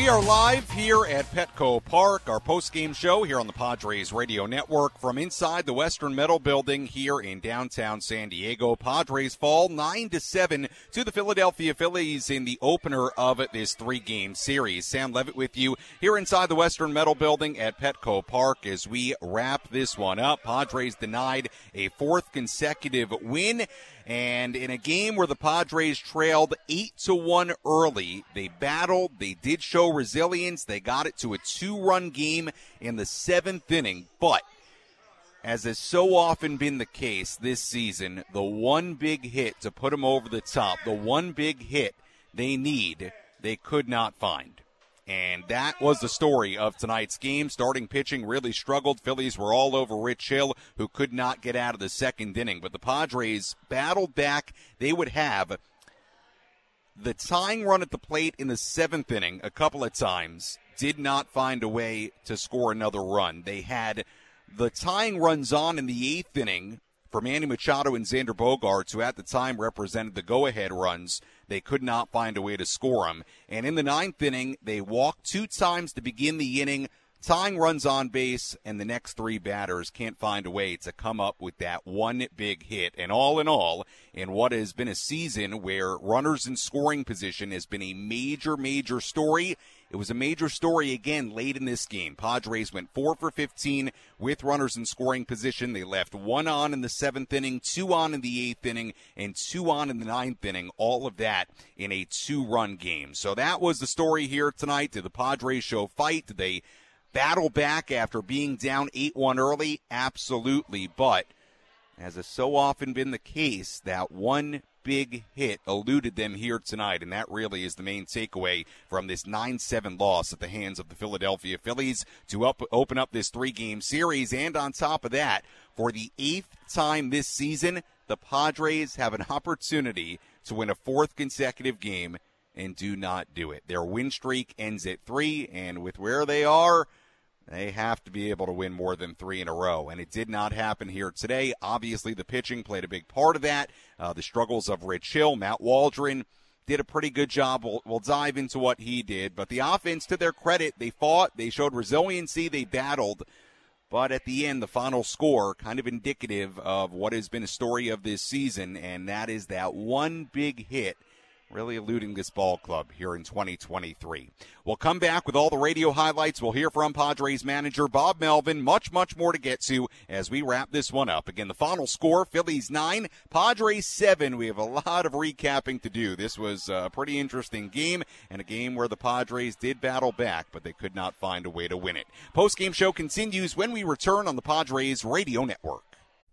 We are live here at Petco Park, our post-game show here on the Padres Radio Network from inside the Western Metal Building here in downtown San Diego. Padres fall 9 to 7 to the Philadelphia Phillies in the opener of this three-game series. Sam Levitt with you here inside the Western Metal Building at Petco Park as we wrap this one up. Padres denied a fourth consecutive win and in a game where the Padres trailed 8 to 1 early, they battled, they did show resilience, they got it to a two-run game in the 7th inning, but as has so often been the case this season, the one big hit to put them over the top, the one big hit they need, they could not find. And that was the story of tonight's game. Starting pitching really struggled. Phillies were all over Rich Hill, who could not get out of the second inning. But the Padres battled back. They would have the tying run at the plate in the seventh inning a couple of times. Did not find a way to score another run. They had the tying runs on in the eighth inning for Manny Machado and Xander Bogaerts, who at the time represented the go-ahead runs. They could not find a way to score them. And in the ninth inning, they walked two times to begin the inning, tying runs on base, and the next three batters can't find a way to come up with that one big hit. And all in all, in what has been a season where runners in scoring position has been a major, major story, it was a major story again late in this game. Padres went 4 for 15 with runners in scoring position. They left one on in the seventh inning, two on in the eighth inning, and two on in the ninth inning. All of that in a two run game. So that was the story here tonight. Did the Padres show fight? Did they battle back after being down 8 1 early? Absolutely. But as has so often been the case, that one big hit eluded them here tonight, and that really is the main takeaway from this 9 7 loss at the hands of the Philadelphia Phillies to up, open up this three game series. And on top of that, for the eighth time this season, the Padres have an opportunity to win a fourth consecutive game and do not do it. Their win streak ends at three, and with where they are, they have to be able to win more than three in a row, and it did not happen here today. Obviously, the pitching played a big part of that. Uh, the struggles of Rich Hill, Matt Waldron did a pretty good job. We'll, we'll dive into what he did, but the offense, to their credit, they fought, they showed resiliency, they battled. But at the end, the final score kind of indicative of what has been a story of this season, and that is that one big hit really eluding this ball club here in 2023. We'll come back with all the radio highlights. We'll hear from Padres manager Bob Melvin. Much, much more to get to as we wrap this one up. Again, the final score Phillies 9, Padres 7. We have a lot of recapping to do. This was a pretty interesting game and a game where the Padres did battle back, but they could not find a way to win it. Post game show continues when we return on the Padres Radio Network.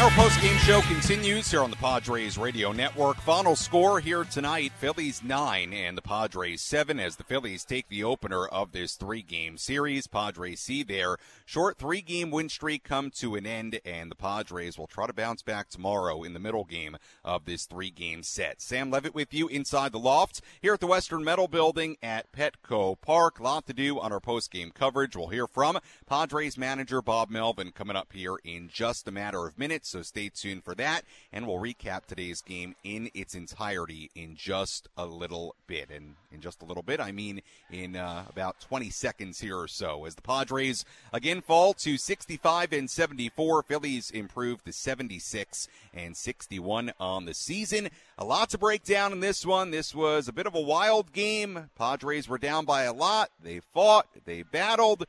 Our post-game show continues here on the Padres Radio Network. Final score here tonight, Phillies 9 and the Padres 7 as the Phillies take the opener of this three-game series. Padres see their short three-game win streak come to an end and the Padres will try to bounce back tomorrow in the middle game of this three-game set. Sam Levitt with you inside the loft here at the Western Metal Building at Petco Park. Lot to do on our post-game coverage. We'll hear from Padres manager Bob Melvin coming up here in just a matter of minutes so stay tuned for that. And we'll recap today's game in its entirety in just a little bit. And in just a little bit, I mean in uh, about 20 seconds here or so. As the Padres again fall to 65 and 74, Phillies improve to 76 and 61 on the season. A lot to break down in this one. This was a bit of a wild game. Padres were down by a lot. They fought, they battled.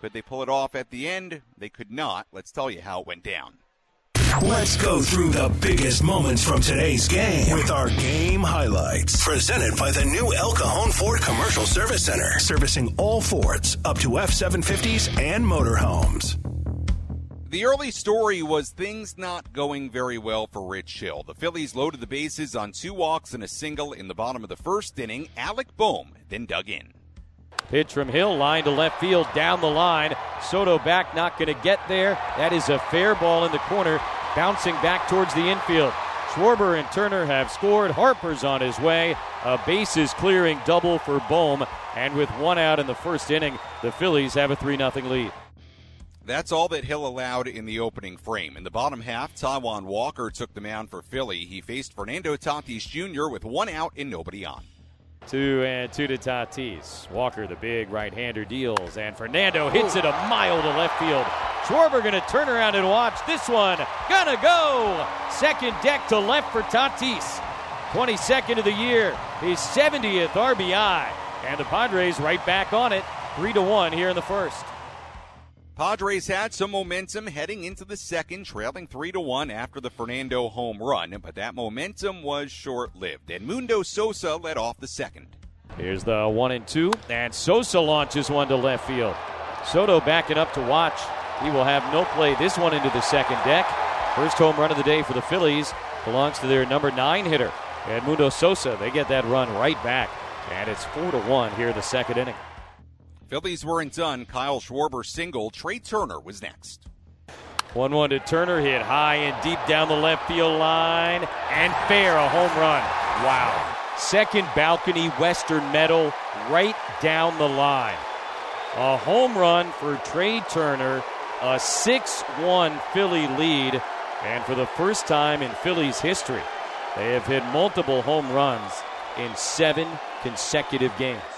Could they pull it off at the end? They could not. Let's tell you how it went down. Let's go through the biggest moments from today's game with our game highlights. Presented by the new El Cajon Ford Commercial Service Center, servicing all Fords up to F 750s and motorhomes. The early story was things not going very well for Rich Hill. The Phillies loaded the bases on two walks and a single in the bottom of the first inning. Alec Bohm then dug in. Pitch from Hill, line to left field, down the line. Soto back, not going to get there. That is a fair ball in the corner, bouncing back towards the infield. Schwarber and Turner have scored. Harper's on his way. A bases clearing double for Bohm. And with one out in the first inning, the Phillies have a 3 0 lead. That's all that Hill allowed in the opening frame. In the bottom half, Taijuan Walker took the mound for Philly. He faced Fernando Tatis Jr. with one out and nobody on. Two and two to Tatis. Walker, the big right-hander, deals, and Fernando hits it a mile to left field. Schwarber going to turn around and watch this one. Gonna go second deck to left for Tatis. 22nd of the year, his 70th RBI, and the Padres right back on it, three to one here in the first. Padres had some momentum heading into the second, trailing 3 to 1 after the Fernando home run, but that momentum was short-lived. Edmundo Sosa led off the second. Here's the 1 and 2, and Sosa launches one to left field. Soto backing up to watch. He will have no play this one into the second deck. First home run of the day for the Phillies belongs to their number 9 hitter, Edmundo Sosa. They get that run right back, and it's 4 to 1 here in the second inning. Phillies weren't done. Kyle Schwarber single. Trea Turner was next. 1 1 to Turner, hit high and deep down the left field line, and fair, a home run. Wow. Second balcony Western Metal right down the line. A home run for Trea Turner, a 6 1 Philly lead, and for the first time in Phillies history, they have hit multiple home runs in seven consecutive games.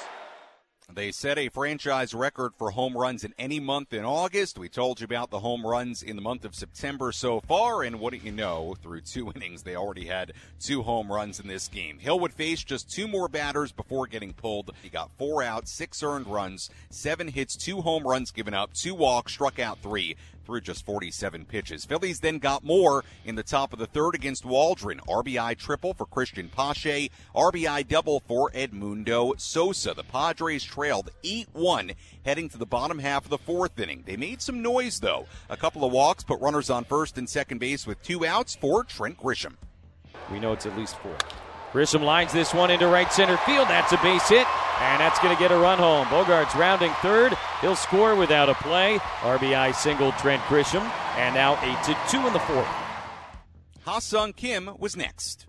They set a franchise record for home runs in any month in August. We told you about the home runs in the month of September so far, and what do you know? Through two innings, they already had two home runs in this game. Hill would face just two more batters before getting pulled. He got four outs, six earned runs, seven hits, two home runs given up, two walks, struck out three through just 47 pitches. Phillies then got more in the top of the third against Waldron. RBI triple for Cristian Pache, RBI double for Edmundo Sosa. The Padres trailed 8 1 heading to the bottom half of the fourth inning. They made some noise, though. A couple of walks put runners on first and second base with two outs for Trent Grisham. We know it's at least four. Grisham lines this one into right center field. That's a base hit, and that's going to get a run home. Bogaerts rounding third. He'll score without a play. RBI single Trent Grisham, and now 8 to 2 in the fourth. Ha-Seong Kim was next.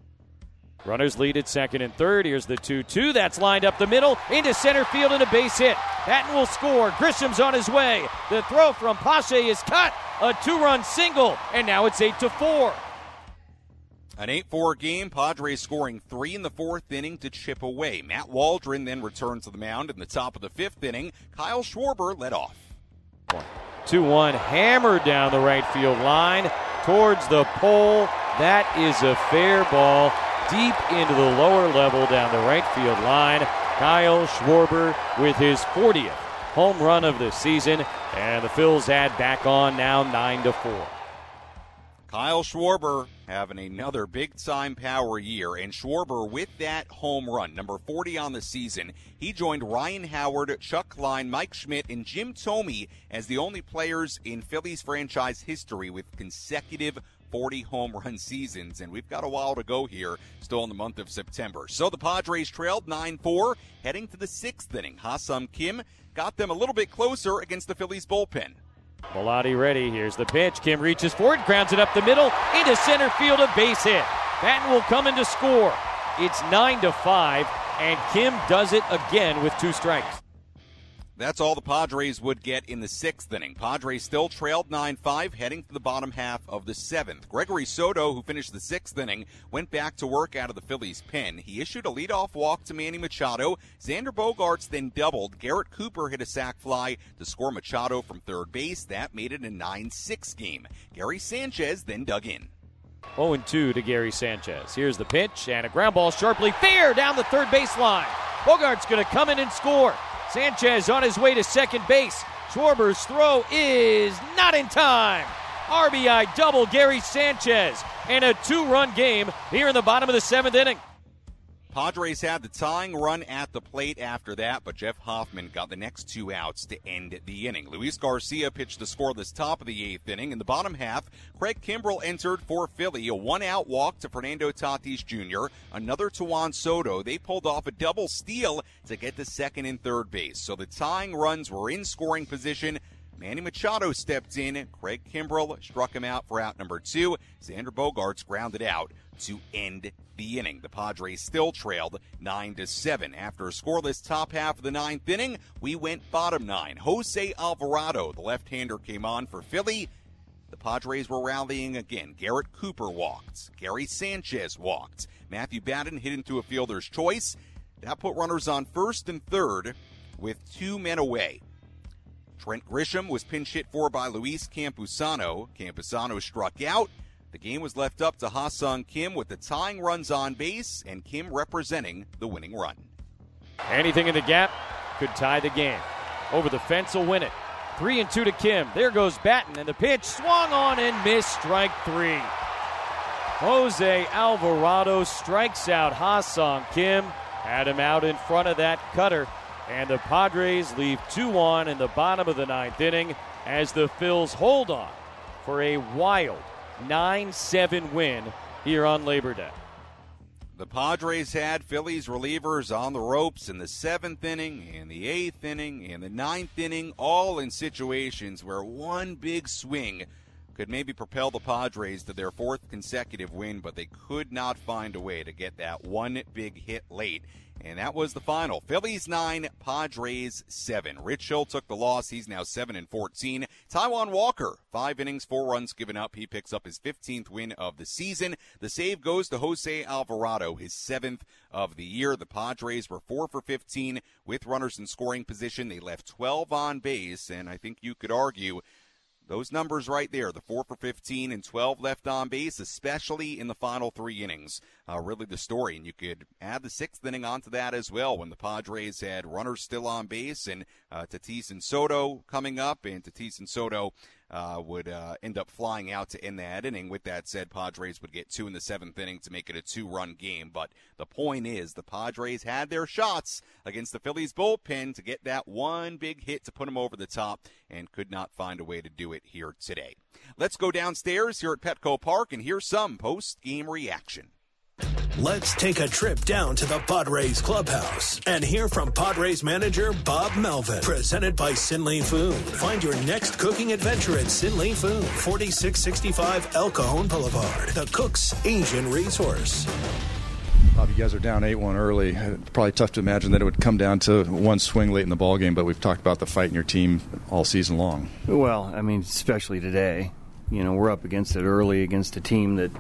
Runners lead at second and third. Here's the 2 2. That's lined up the middle into center field and a base hit. Batten will score. Grisham's on his way. The throw from Pache is cut. A two run single, and now it's 8 to 4. An 8 4 game, Padres scoring three in the fourth inning to chip away. Matt Waldron then returns to the mound in the top of the fifth inning. Kyle Schwarber led off. 2 1, hammered down the right field line towards the pole. That is a fair ball deep into the lower level down the right field line. Kyle Schwarber with his 40th home run of the season, and the Phils add back on now 9 to 4. Kyle Schwarber having another big time power year, and Schwarber with that home run, number 40 on the season, he joined Ryan Howard, Chuck Klein, Mike Schmidt, and Jim Thome as the only players in Phillies franchise history with consecutive 40 home run seasons, and we've got a while to go here, still in the month of September. So the Padres trailed 9 4, heading to the sixth inning. Ha-Seong Kim got them a little bit closer against the Phillies bullpen. Bellatti ready. Here's the pitch. Kim reaches forward, grounds it up the middle, into center field, a base hit. Batten will come in to score. It's 9 to 5, and Kim does it again with two strikes. That's all the Padres would get in the sixth inning. Padres still trailed 9 5, heading to the bottom half of the seventh. Gregory Soto, who finished the sixth inning, went back to work out of the Phillies' pen. He issued a leadoff walk to Manny Machado. Xander Bogaerts then doubled. Garrett Cooper hit a sac fly to score Machado from third base. That made it a 9 6 game. Gary Sanchez then dug in. 0 2 to Gary Sanchez. Here's the pitch, and a ground ball sharply fair down the third baseline. Bogaerts going to come in and score. Sanchez on his way to second base. Schwarber's throw is not in time. RBI double Gary Sanchez and a two run game here in the bottom of the seventh inning. Padres had the tying run at the plate after that, but Jeff Hoffman got the next two outs to end the inning. Luis Garcia pitched the scoreless top of the eighth inning. In the bottom half, Craig Kimbrel entered for Philly, a one out walk to Fernando Tatis Jr., another to Juan Soto. They pulled off a double steal to get to second and third base. So the tying runs were in scoring position. Manny Machado stepped in. Craig Kimbrel struck him out for out number two. Xander Bogaerts grounded out to end the inning. The Padres still trailed 9 to 7. After a scoreless top half of the ninth inning, we went bottom nine. Jose Alvarado, the left hander, came on for Philly. The Padres were rallying again. Garrett Cooper walked. Gary Sanchez walked. Matthew Batten hit into a fielder's choice. That put runners on first and third with two men away. Trent Grisham was pinch hit for by Luis Campusano. Campusano struck out. The game was left up to Ha-Seong Kim with the tying runs on base and Kim representing the winning run. Anything in the gap could tie the game. Over the fence will win it. Three and two to Kim. There goes Batten, and the pitch swung on and missed strike three. Jose Alvarado strikes out Ha-Seong Kim. Had him out in front of that cutter. And the Padres leave 2 1 in the bottom of the ninth inning as the Phils hold on for a wild 9 7 win here on Labor Day. The Padres had Phillies relievers on the ropes in the seventh inning, in the eighth inning, in the ninth inning, all in situations where one big swing could maybe propel the Padres to their fourth consecutive win, but they could not find a way to get that one big hit late. And that was the final. Phillies 9, Padres 7. Rich Hill took the loss. He's now 7 and 14. Taijuan Walker, 5 innings, 4 runs given up. He picks up his 15th win of the season. The save goes to Jose Alvarado, his 7th of the year. The Padres were 4 for 15 with runners in scoring position. They left 12 on base, and I think you could argue those numbers right there, the 4 for 15 and 12 left on base, especially in the final three innings, uh, really the story. And you could add the sixth inning onto that as well when the Padres had runners still on base and uh, Tatis and Soto coming up, and Tatis and Soto uh, would uh, end up flying out to end that inning. With that said, Padres would get two in the seventh inning to make it a two run game. But the point is, the Padres had their shots against the Phillies bullpen to get that one big hit to put them over the top and could not find a way to do it here today. Let's go downstairs here at Petco Park and hear some post game reaction. Let's take a trip down to the Padres clubhouse and hear from Padres manager Bob Melvin. Presented by Sinley Food. Find your next cooking adventure at Sinley Food, 4665 El Cajon Boulevard, the Cook's Asian Resource. Bob, you guys are down 8 1 early. It's probably tough to imagine that it would come down to one swing late in the ball game, but we've talked about the fight in your team all season long. Well, I mean, especially today. You know, we're up against it early against a team that,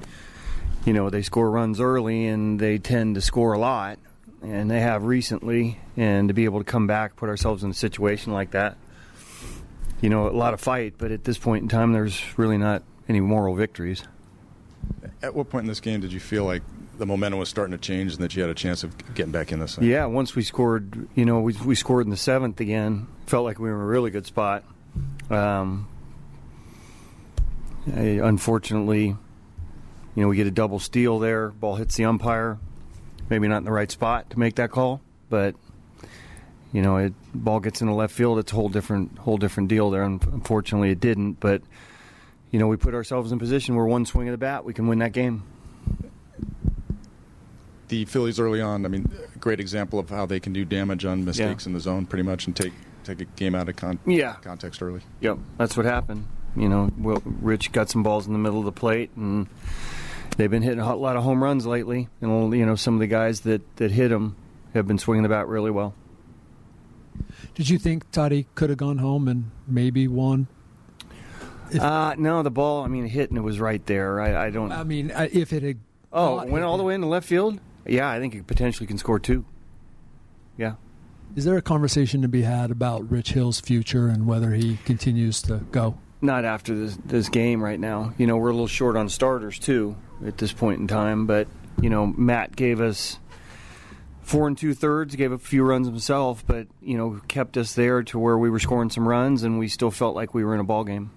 you know, they score runs early and they tend to score a lot, and they have recently. And to be able to come back, put ourselves in a situation like that, you know, a lot of fight, but at this point in time, there's really not any moral victories. At what point in this game did you feel like the momentum was starting to change and that you had a chance of getting back in this thing. Yeah, once we scored, you know, we, we scored in the seventh again. Felt like we were in a really good spot. Um, I, unfortunately, you know, we get a double steal there. Ball hits the umpire. Maybe not in the right spot to make that call, but you know, it ball gets in the left field. It's a whole different whole different deal there. Unfortunately, it didn't. But you know, we put ourselves in position where one swing of the bat, we can win that game the Phillies early on, I mean, a great example of how they can do damage on mistakes yeah. in the zone, pretty much, and take take a game out of con- yeah. context early. Yep, that's what happened. You know, Rich got some balls in the middle of the plate, and they've been hitting a lot of home runs lately. And you know, some of the guys that that hit them have been swinging the bat really well. Did you think Toddy could have gone home and maybe won? Uh, no, the ball. I mean, hit and it was right there. I, I don't. I mean, if it had. Oh, went all the way into left field. Yeah, I think it potentially can score two. Yeah. Is there a conversation to be had about Rich Hill's future and whether he continues to go? Not after this, this game right now. You know, we're a little short on starters too at this point in time, but you know, Matt gave us four and two thirds, gave a few runs himself, but you know, kept us there to where we were scoring some runs, and we still felt like we were in a ball game.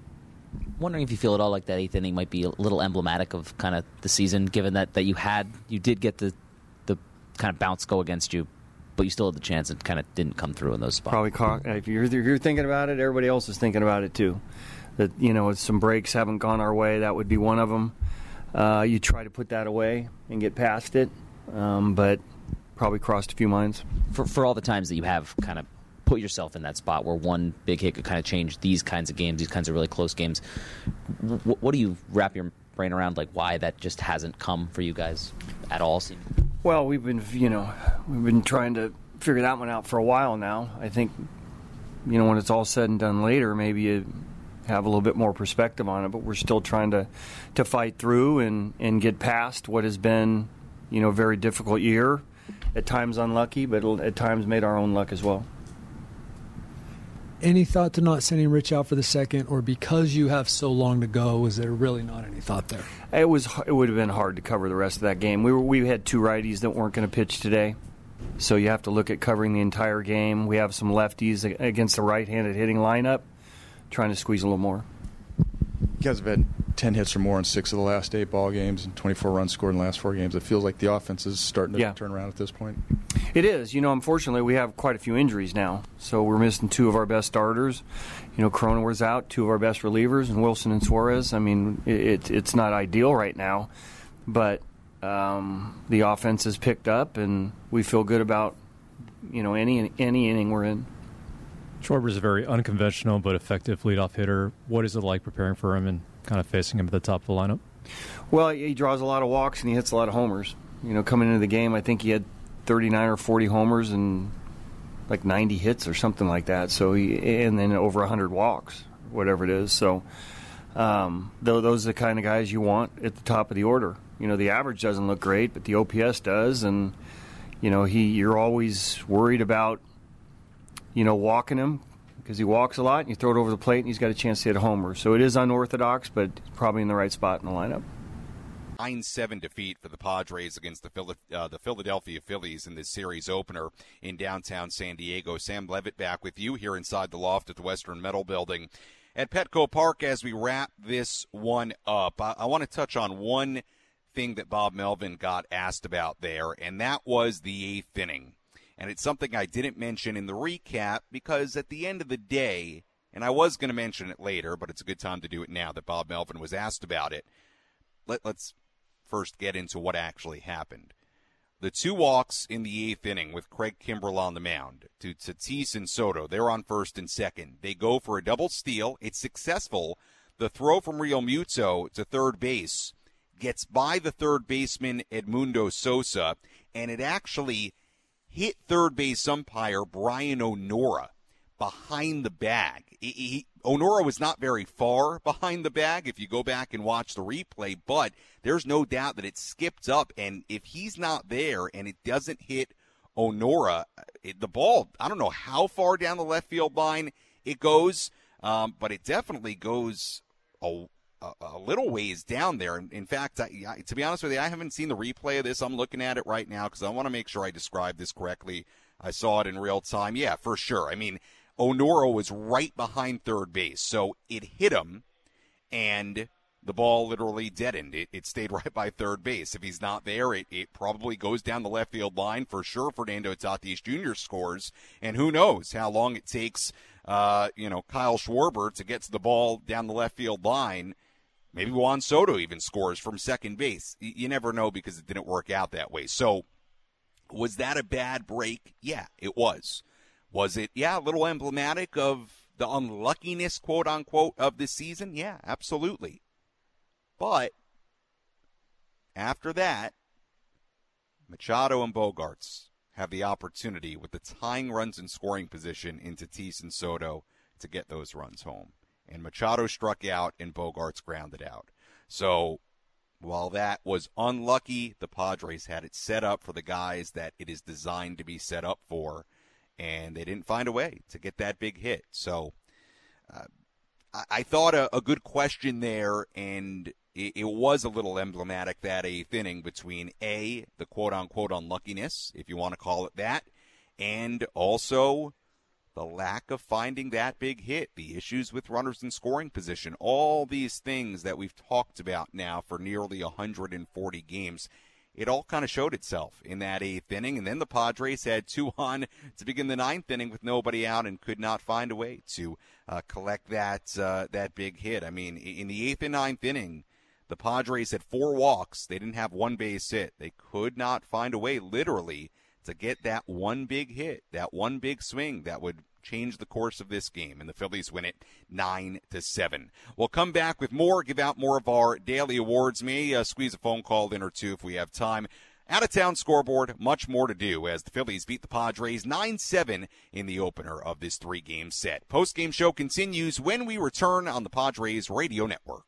Wondering if you feel at all like that eighth inning might be a little emblematic of kind of the season, given that, that you had you did get the the kind of bounce go against you, but you still had the chance and kind of didn't come through in those spots. Probably caught, if you're if you're thinking about it, everybody else is thinking about it too. That you know, some breaks haven't gone our way. That would be one of them. Uh, you try to put that away and get past it, um, but probably crossed a few minds. For for all the times that you have kind of put yourself in that spot where one big hit could kind of change these kinds of games, these kinds of really close games. W- what do you wrap your brain around, like why that just hasn't come for you guys at all? Well, we've been, you know, we've been trying to figure that one out for a while now. I think, you know, when it's all said and done later, maybe you have a little bit more perspective on it. But we're still trying to to fight through and and get past what has been, you know, a very difficult year. At times unlucky, but at times made our own luck as well. Any thought to not sending Rich out for the second, or because you have so long to go, is there really not any thought there? It was. It would have been hard to cover the rest of that game. We were. We had two righties that weren't going to pitch today, so you have to look at covering the entire game. We have some lefties against the right-handed hitting lineup, trying to squeeze a little more. You guys have had 10 hits or more in six of the last eight ball games and 24 runs scored in the last four games. It feels like the offense is starting to yeah. turn around at this point. It is. You know, unfortunately, we have quite a few injuries now. So we're missing two of our best starters. You know, Cronenworth's out, two of our best relievers, and Wilson and Suarez. I mean, it, it's not ideal right now, but um, the offense has picked up, and we feel good about, you know, any, any inning we're in. Schwarber's a very unconventional but effective leadoff hitter. What is it like preparing for him and kind of facing him at the top of the lineup? Well, he draws a lot of walks and he hits a lot of homers. You know, coming into the game, I think he had 39 or 40 homers and like 90 hits or something like that. So he and then over 100 walks, whatever it is. So um, those are the kind of guys you want at the top of the order. You know, the average doesn't look great, but the OPS does, and you know he you're always worried about you know walking him because he walks a lot and you throw it over the plate and he's got a chance to hit a homer. So it is unorthodox, but probably in the right spot in the lineup. 9 7 defeat for the Padres against the, uh, the Philadelphia Phillies in this series opener in downtown San Diego. Sam Levitt back with you here inside the loft at the Western Metal Building at Petco Park as we wrap this one up. I, I want to touch on one thing that Bob Melvin got asked about there, and that was the eighth inning. And it's something I didn't mention in the recap because at the end of the day, and I was going to mention it later, but it's a good time to do it now that Bob Melvin was asked about it. Let, us first get into what actually happened. the two walks in the eighth inning with Craig Kimbrel on the mound to Tatis and Soto. They're on first and second. They go for a double steal. It's successful. The throw from Realmuto to third base gets by the third baseman Edmundo Sosa, and it actually hit third base umpire Brian O'Nora behind the bag. He, he, O'Nora was not very far behind the bag if you go back and watch the replay, but there's no doubt that it skipped up. And if he's not there and it doesn't hit O'Nora, it, the ball, I don't know how far down the left field line it goes, um, but it definitely goes a, a, a, little ways down there. In, in fact, I, I, to be honest with you, I haven't seen the replay of this. I'm looking at it right now because I want to make sure I describe this correctly. I saw it in real time. Yeah, for sure. I mean, O'Nora was right behind third base, so it hit him, and the ball literally deadened. It, it stayed right by third base. If he's not there, it, it probably goes down the left field line for sure. Fernando Tatis Jr. scores, and who knows how long it takes, uh, you know, Kyle Schwarber to get to the ball down the left field line. Maybe Juan Soto even scores from second base. You never know because it didn't work out that way. So, was that a bad break? Yeah, it was. Was it, yeah, a little emblematic of the unluckiness, quote unquote, of this season? Yeah, absolutely. But after that, Machado and Bogaerts have the opportunity with the tying runs in scoring position into Tatis and Soto to get those runs home. And Machado struck out and Bogaerts grounded out. So while that was unlucky, the Padres had it set up for the guys that it is designed to be set up for and they didn't find a way to get that big hit. So uh, I, I, thought a, a, good question there, and it, it, was a little emblematic that eighth inning between A, the quote unquote unluckiness, if you want to call it that, and also the lack of finding that big hit, the issues with runners in scoring position, all these things that we've talked about now for nearly 140 games it all kind of showed itself in that eighth inning. And then the Padres had two on to begin the ninth inning with nobody out and could not find a way to uh, collect that uh, that big hit. I mean, in the eighth and ninth inning, the Padres had four walks. They didn't have one base hit. They could not find a way, literally, to get that one big hit, that one big swing that would change the course of this game, and the Phillies win it nine to seven. We'll come back with more, give out more of our daily awards. May uh, squeeze a phone call in or two if we have time. Out of town scoreboard, much more to do as the Phillies beat the Padres 9 7 in the opener of this three game set. Post game show continues when we return on the Padres Radio Network.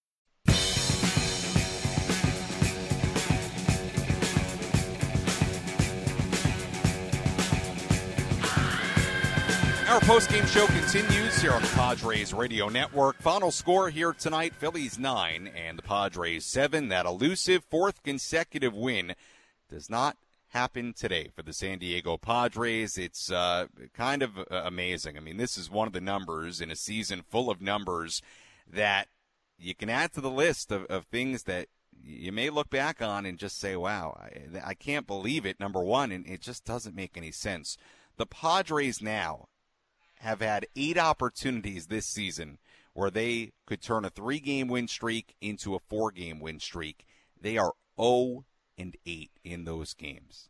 Our post-game show continues here on the Padres Radio Network. Final score here tonight, Phillies 9 and the Padres 7. That elusive fourth consecutive win does not happen today for the San Diego Padres. It's uh, kind of uh, amazing. I mean, this is one of the numbers in a season full of numbers that you can add to the list of, of things that you may look back on and just say, wow, I, I can't believe it, number one, and it just doesn't make any sense. The Padres now have had eight opportunities this season where they could turn a three game win streak into a four game win streak. They are 0 and 8 in those games.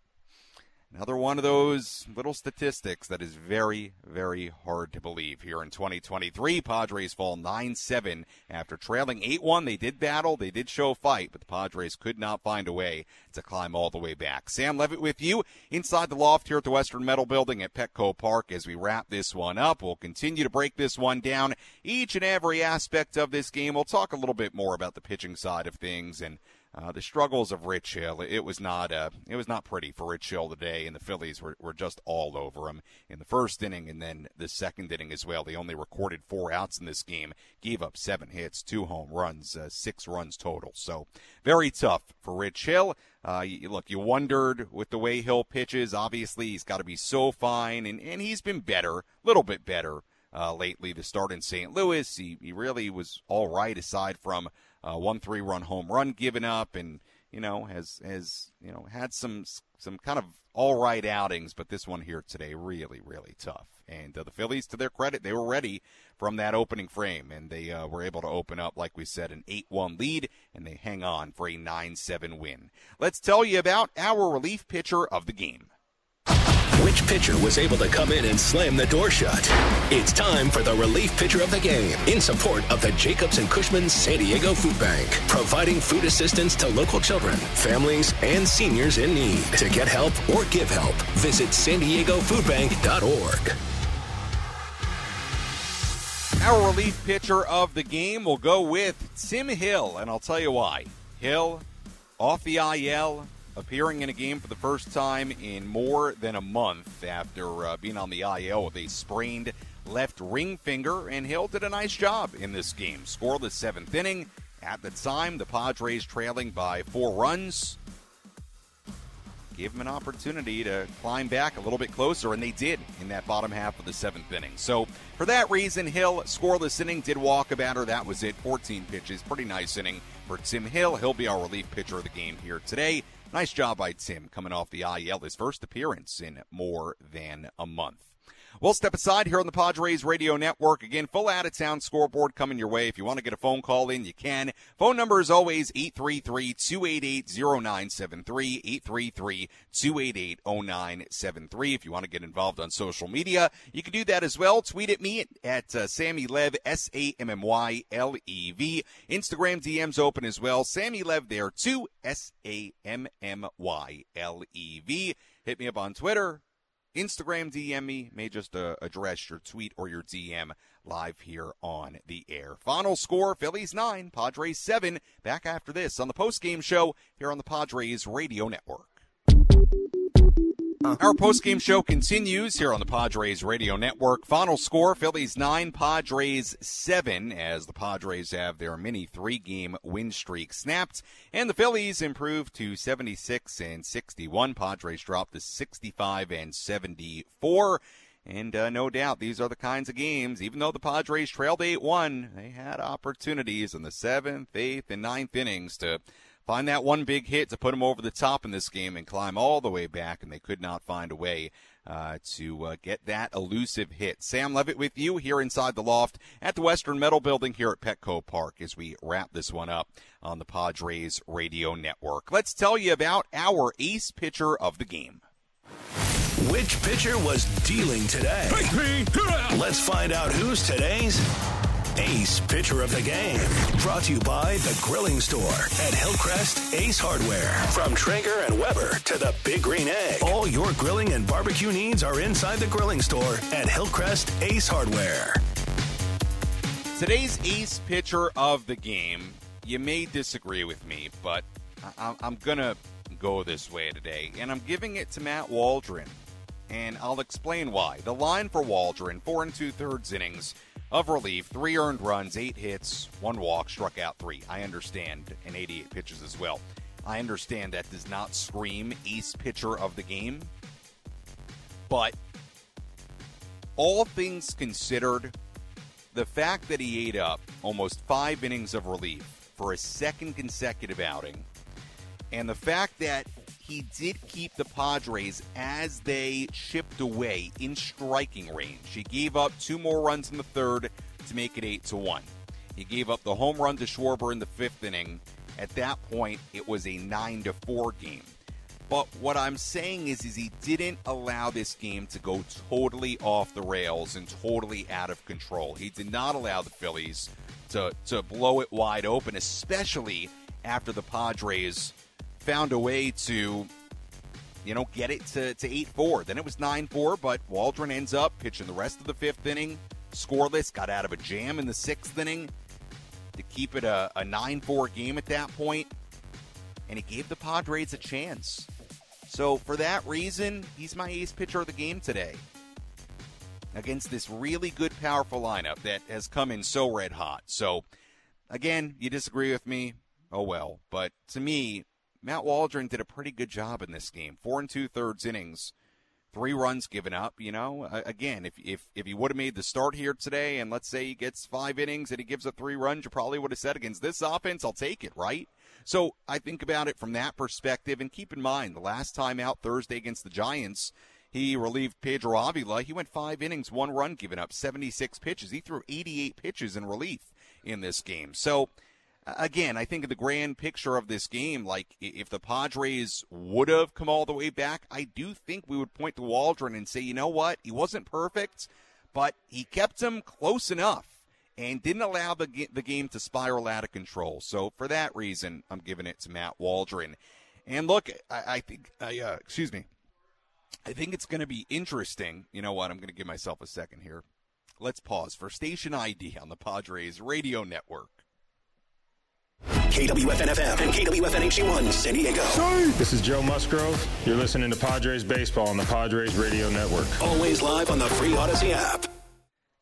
Another one of those little statistics that is very, very hard to believe here in 2023. Padres fall 9 7 after trailing 8 1. They did battle, they did show fight, but the Padres could not find a way to climb all the way back. Sam Levitt with you inside the loft here at the Western Metal Building at Petco Park as we wrap this one up. We'll continue to break this one down, each and every aspect of this game. We'll talk a little bit more about the pitching side of things and uh, the struggles of Rich Hill. It was not uh, it was not pretty for Rich Hill today, and the Phillies were, were just all over him in the first inning and then the second inning as well. They only recorded four outs in this game, gave up seven hits, two home runs, uh, six runs total. So very tough for Rich Hill. Uh, you, look, you wondered with the way Hill pitches. Obviously, he's got to be so fine, and, and he's been better, a little bit better uh, lately. The start in St. Louis, he, he really was all right aside from uh, one three run home run given up, and you know has has you know had some some kind of all right outings, but this one here today really really tough. And uh, the Phillies, to their credit, they were ready from that opening frame, and they uh, were able to open up, like we said, an 8 1 lead, and they hang on for a 9 7 win. Let's tell you about our relief pitcher of the game. Which pitcher was able to come in and slam the door shut? It's time for the relief pitcher of the game in support of the Jacobs and Cushman San Diego Food Bank, providing food assistance to local children, families, and seniors in need. To get help or give help, visit san diego foodbank.org. Our relief pitcher of the game will go with Tim Hill, and I'll tell you why. Hill off the IL, appearing in a game for the first time in more than a month after uh, being on the IL with a sprained left ring finger, and Hill did a nice job in this game. Scoreless seventh inning. At the time, the Padres trailing by four runs. Gave him an opportunity to climb back a little bit closer, and they did in that bottom half of the seventh inning. So, for that reason, Hill scoreless inning did walk a batter. That was it. 14 pitches. Pretty nice inning for Tim Hill. He'll be our relief pitcher of the game here today. Nice job by Tim coming off the IL, his first appearance in more than a month. We'll step aside here on the Padres Radio Network. Again, full out of town scoreboard coming your way. If you want to get a phone call in, you can. Phone number is always 833 288 0973. 833 288 0973. If you want to get involved on social media, you can do that as well. Tweet at me at uh, Sammy Lev, S A M M Y L E V. Instagram DMs open as well. Sammy Lev there too, S A M M Y L E V. Hit me up on Twitter Instagram DM me, may just uh, address your tweet or your DM live here on the air. Final score Phillies 9, Padres 7. Back after this on the post-game show here on the Padres Radio Network. Our post-game show continues here on the Padres Radio Network. Final score, Phillies 9, Padres 7, as the Padres have their mini three-game win streak snapped. And the Phillies improved to 76 and 61. Padres dropped to 65 and 74. And uh, no doubt, these are the kinds of games, even though the Padres trailed 8 1, they had opportunities in the seventh, eighth, and ninth innings to find that one big hit to put them over the top in this game and climb all the way back, and they could not find a way uh, to uh, get that elusive hit. Sam Levitt with you here inside the loft at the Western Metal Building here at Petco Park as we wrap this one up on the Padres Radio Network. Let's tell you about our ace pitcher of the game. Which pitcher was dealing today? Let's find out who's today's Ace Pitcher of the Game. Brought to you by The Grilling Store at Hillcrest Ace Hardware. From Traeger and Weber to the Big Green Egg. All your grilling and barbecue needs are inside The Grilling Store at Hillcrest Ace Hardware. Today's ace pitcher of the game, you may disagree with me, but I- I'm going to go this way today, and I'm giving it to Matt Waldron. And I'll explain why. The line for Waldron, four and two thirds innings of relief, three earned runs, eight hits, one walk, struck out three. I understand, and 88 pitches as well. I understand that does not scream ace pitcher of the game, but all things considered, the fact that he ate up almost five innings of relief for a second consecutive outing, and the fact that he did keep the Padres as they chipped away in striking range. He gave up two more runs in the third to make it eight to one. He gave up the home run to Schwarber in the fifth inning. At that point, it was a nine to four game. But what I'm saying is, is he didn't allow this game to go totally off the rails and totally out of control. He did not allow the Phillies to to blow it wide open, especially after the Padres found a way to, you know, get it to, to 8 4. Then it was 9 4, but Waldron ends up pitching the rest of the fifth inning, scoreless, got out of a jam in the sixth inning to keep it a, a 9 4 game at that point. and he gave the Padres a chance. So for that reason, he's my ace pitcher of the game today. Against this really good, powerful lineup that has come in so red hot. So, again, you disagree with me? Oh well. But to me, Matt Waldron did a pretty good job in this game. Four and two thirds innings, three runs given up. You know, again, if if if he would have made the start here today, and let's say he gets five innings and he gives up three runs, you probably would have said against this offense, I'll take it, right? So I think about it from that perspective, and keep in mind the last time out Thursday against the Giants. He relieved Pedro Avila. He went five innings, one run given up, 76 pitches. He threw 88 pitches in relief in this game. So, again, I think in the grand picture of this game, like if the Padres would have come all the way back, I do think we would point to Waldron and say, you know what? He wasn't perfect, but he kept him close enough and didn't allow the, the game to spiral out of control. So for that reason, I'm giving it to Matt Waldron. And look, I, I think, uh, excuse me, I think it's going to be interesting. You know what? I'm going to give myself a second here. Let's pause for station ID on the Padres radio network. KWFN FM and KWFN HD1 San Diego. This is Joe Musgrove. You're listening to Padres Baseball on the Padres Radio Network. Always live on the free Audacy app.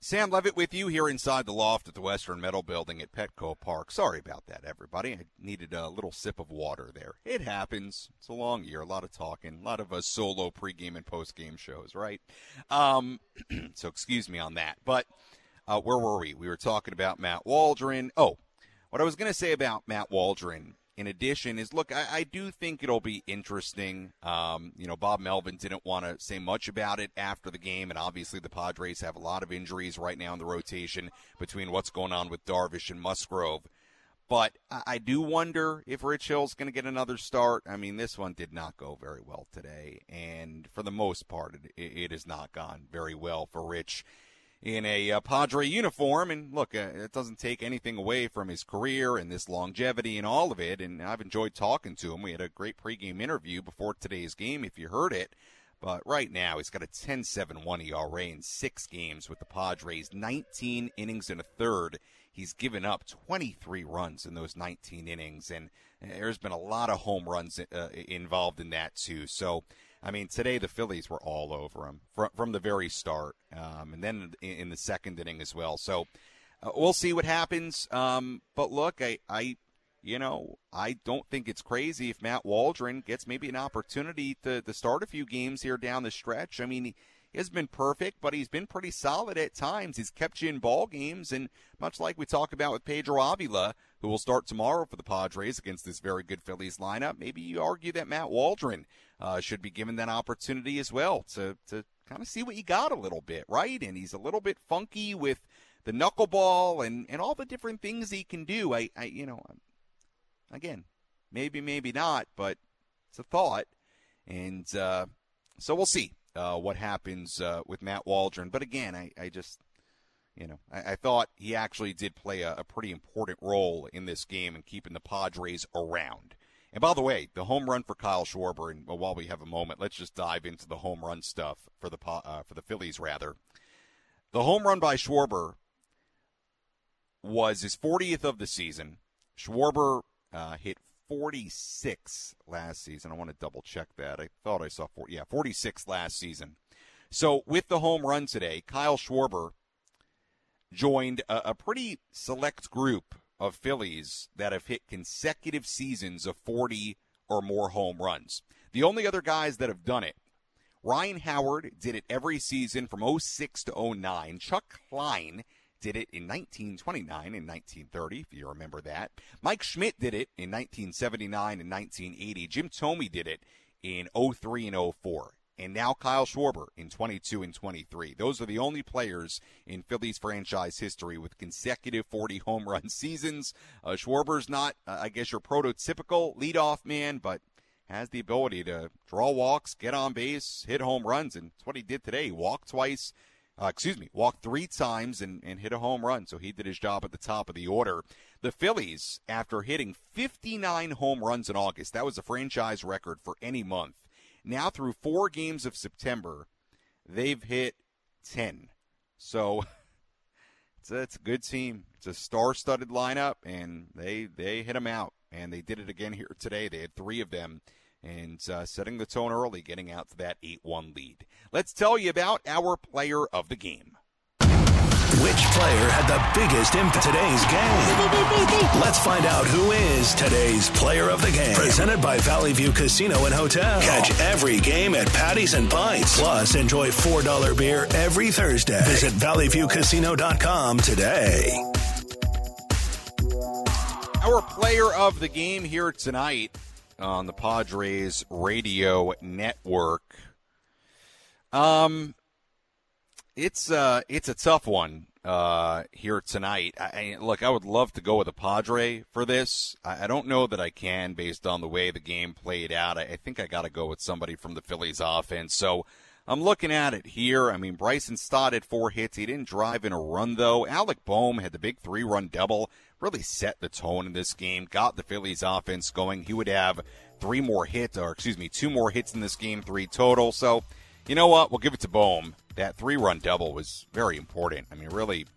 Sam Levitt with you here inside the loft at the Western Metal Building at Petco Park. Sorry about that, everybody. I needed a little sip of water there. It happens. It's a long year, a lot of talking, a lot of uh, solo pregame and postgame shows, right? Um, so excuse me on that. But uh, where were we? We were talking about Matt Waldron. Oh, what I was going to say about Matt Waldron in addition is look, I, I, do think it'll be interesting. Um, you know, Bob Melvin didn't want to say much about it after the game, and obviously the Padres have a lot of injuries right now in the rotation between what's going on with Darvish and Musgrove. But I, I do wonder if Rich Hill's going to get another start. I mean, this one did not go very well today, and for the most part, it, it has not gone very well for Rich in a uh, Padre uniform. And look, uh, it doesn't take anything away from his career and this longevity and all of it. And I've enjoyed talking to him. We had a great pregame interview before today's game, if you heard it. But right now, he's got a 10 7 1 ERA in six games with the Padres, 19 innings and a third. He's given up 23 runs in those 19 innings, and there's been a lot of home runs uh, involved in that, too. So I mean, today the Phillies were all over him from from the very start, um, and then in, in, the second inning as well. So uh, we'll see what happens. Um, but look, I, I, you know, I don't think it's crazy if Matt Waldron gets maybe an opportunity to, to start a few games here down the stretch. I mean. Hasn't been perfect, but he's been pretty solid at times. He's kept you in ball games, and much like we talk about with Pedro Avila, who will start tomorrow for the Padres against this very good Phillies lineup, maybe you argue that Matt Waldron uh, should be given that opportunity as well to to kind of see what you got a little bit, right? And he's a little bit funky with the knuckleball and and all the different things he can do. I, I you know, again, maybe maybe not, but it's a thought, and uh, so we'll see uh, what happens uh, with Matt Waldron. But again, I, I just, you know, I, I, thought he actually did play a, a, pretty important role in this game and keeping the Padres around. And by the way, the home run for Kyle Schwarber, and while we have a moment, let's just dive into the home run stuff for the uh, for the Phillies. Rather, the home run by Schwarber was his 40th of the season. Schwarber uh, hit 46 last season. I want to double check that. I thought I saw 40, yeah, 46 last season. So with the home run today, Kyle Schwarber joined a, a pretty select group of Phillies that have hit consecutive seasons of 40 or more home runs. The only other guys that have done it, Ryan Howard did it every season from 06 to 09. Chuck Klein did it in 1929 and 1930, if you remember that. Mike Schmidt did it in 1979 and 1980. Jim Thome did it in 03 and 04. And now Kyle Schwarber in 22 and 23. Those are the only players in Phillies franchise history with consecutive 40 home run seasons. Uh, Schwarber's not, uh, I guess, your prototypical leadoff man, but has the ability to draw walks, get on base, hit home runs, and it's what he did today. He walked twice, uh, excuse me, walked three times and, and hit a home run. So he did his job at the top of the order. The Phillies, after hitting 59 home runs in August, that was a franchise record for any month. Now, through four games of September, they've hit 10. So it's a, it's a good team. It's a star studded lineup, and they, they hit them out. and they did it again here today. They had three of them and uh, setting the tone early, getting out to that 8 1 lead. Let's tell you about our player of the game. Which player had the biggest impact today's game? Let's find out who is today's player of the game. Presented by Valley View Casino and Hotel. Catch every game at Patties and Pints. Plus, enjoy $4 beer every Thursday. Visit valleyviewcasino.com today. Our player of the game here tonight on the Padres radio network. Um, it's uh, it's a tough one uh, here tonight. I, I, look, I would love to go with a Padre for this. I, I, don't know that I can based on the way the game played out. I, I think I got to go with somebody from the Phillies offense. So I'm looking at it here. I mean, Bryson Stott had four hits. He didn't drive in a run though. Alec Bohm had the big three-run double. Really set the tone in this game. Got the Phillies offense going. He would have three more hits, or excuse me, two more hits in this game, three total. So, you know what? We'll give it to Bohm. That three run double was very important. I mean, really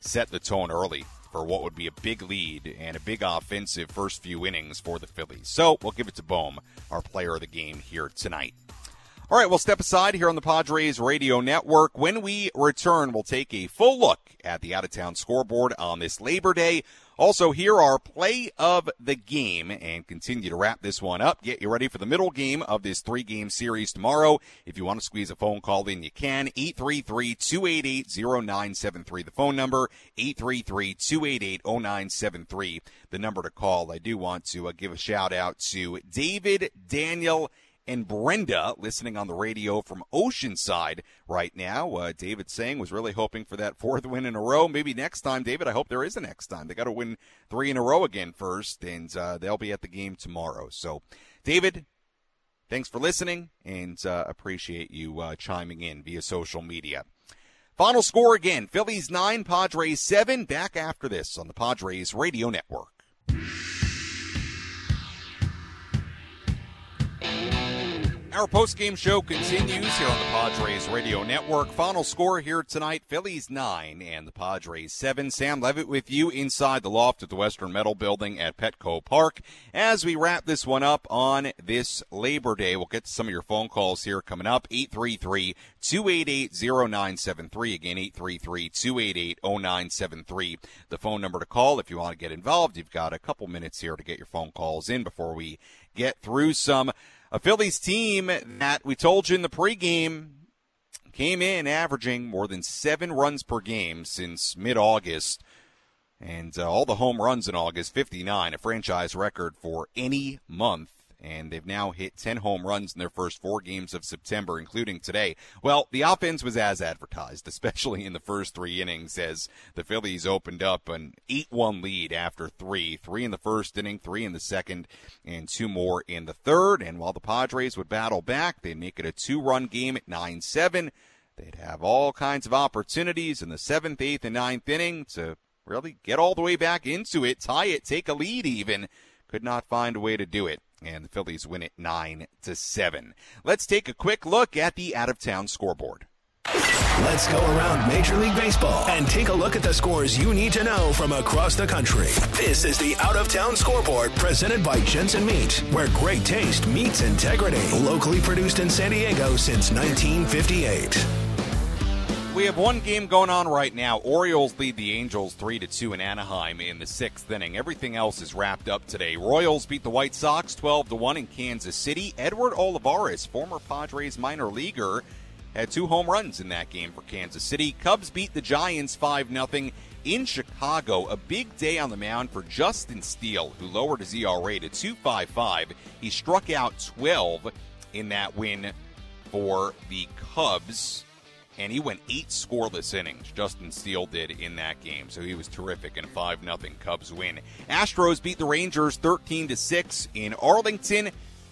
set the tone early for what would be a big lead and a big offensive first few innings for the Phillies. So, we'll give it to Bohm, our player of the game here tonight. All right, we'll step aside here on the Padres Radio Network. When we return, we'll take a full look at the out of town scoreboard on this Labor Day. Also, here our play of the game and continue to wrap this one up. Get you ready for the middle game of this three game series tomorrow. If you want to squeeze a phone call in, you can. 833 288 0973. The phone number 833 288 0973. The number to call. I do want to uh, give a shout out to David Daniel and Brenda listening on the radio from Oceanside right now. Uh, David saying was really hoping for that fourth win in a row. Maybe next time, David. I hope there is a next time. They got to win three in a row again first, and uh, they'll be at the game tomorrow. So, David, thanks for listening, and uh, appreciate you uh, chiming in via social media. Final score again: Phillies nine, Padres seven. Back after this on the Padres Radio Network. Our post-game show continues here on the Padres Radio Network. Final score here tonight, Phillies 9 and the Padres 7. Sam Levitt with you inside the loft at the Western Metal Building at Petco Park. As we wrap this one up on this Labor Day, we'll get to some of your phone calls here coming up. 833-288-0973. Again, 833-288-0973. The phone number to call if you want to get involved. You've got a couple minutes here to get your phone calls in before we get through some a Phillies team that we told you in the pregame came in averaging more than seven runs per game since mid August. And uh, all the home runs in August, 59, a franchise record for any month and they've now hit 10 home runs in their first four games of September, including today. Well, the offense was as advertised, especially in the first three innings, as the Phillies opened up an 8 1 lead after three. Three in the first inning, three in the second, and two more in the third. And while the Padres would battle back, they'd make it a two run game at 9 7. They'd have all kinds of opportunities in the seventh, eighth, and ninth inning to really get all the way back into it, tie it, take a lead even. Could not find a way to do it and the Phillies win it 9 to 7. Let's take a quick look at the out of town scoreboard. Let's go around Major League Baseball and take a look at the scores you need to know from across the country. This is the Out of Town Scoreboard presented by Jensen Meat, where great taste meets integrity. Locally produced in San Diego since 1958. We have one game going on right now. Orioles lead the Angels 3 to 2 in Anaheim in the 6th inning. Everything else is wrapped up today. Royals beat the White Sox 12 to 1 in Kansas City. Edward Olivares, former Padres minor leaguer, had two home runs in that game for Kansas City. Cubs beat the Giants 5 0 in Chicago. A big day on the mound for Justin Steele, who lowered his ERA to 2.55. He struck out 12 in that win for the Cubs and he went eight scoreless innings. Justin Steele did in that game, so he was terrific in a five 0 Cubs win. Astros beat the Rangers thirteen to six in Arlington.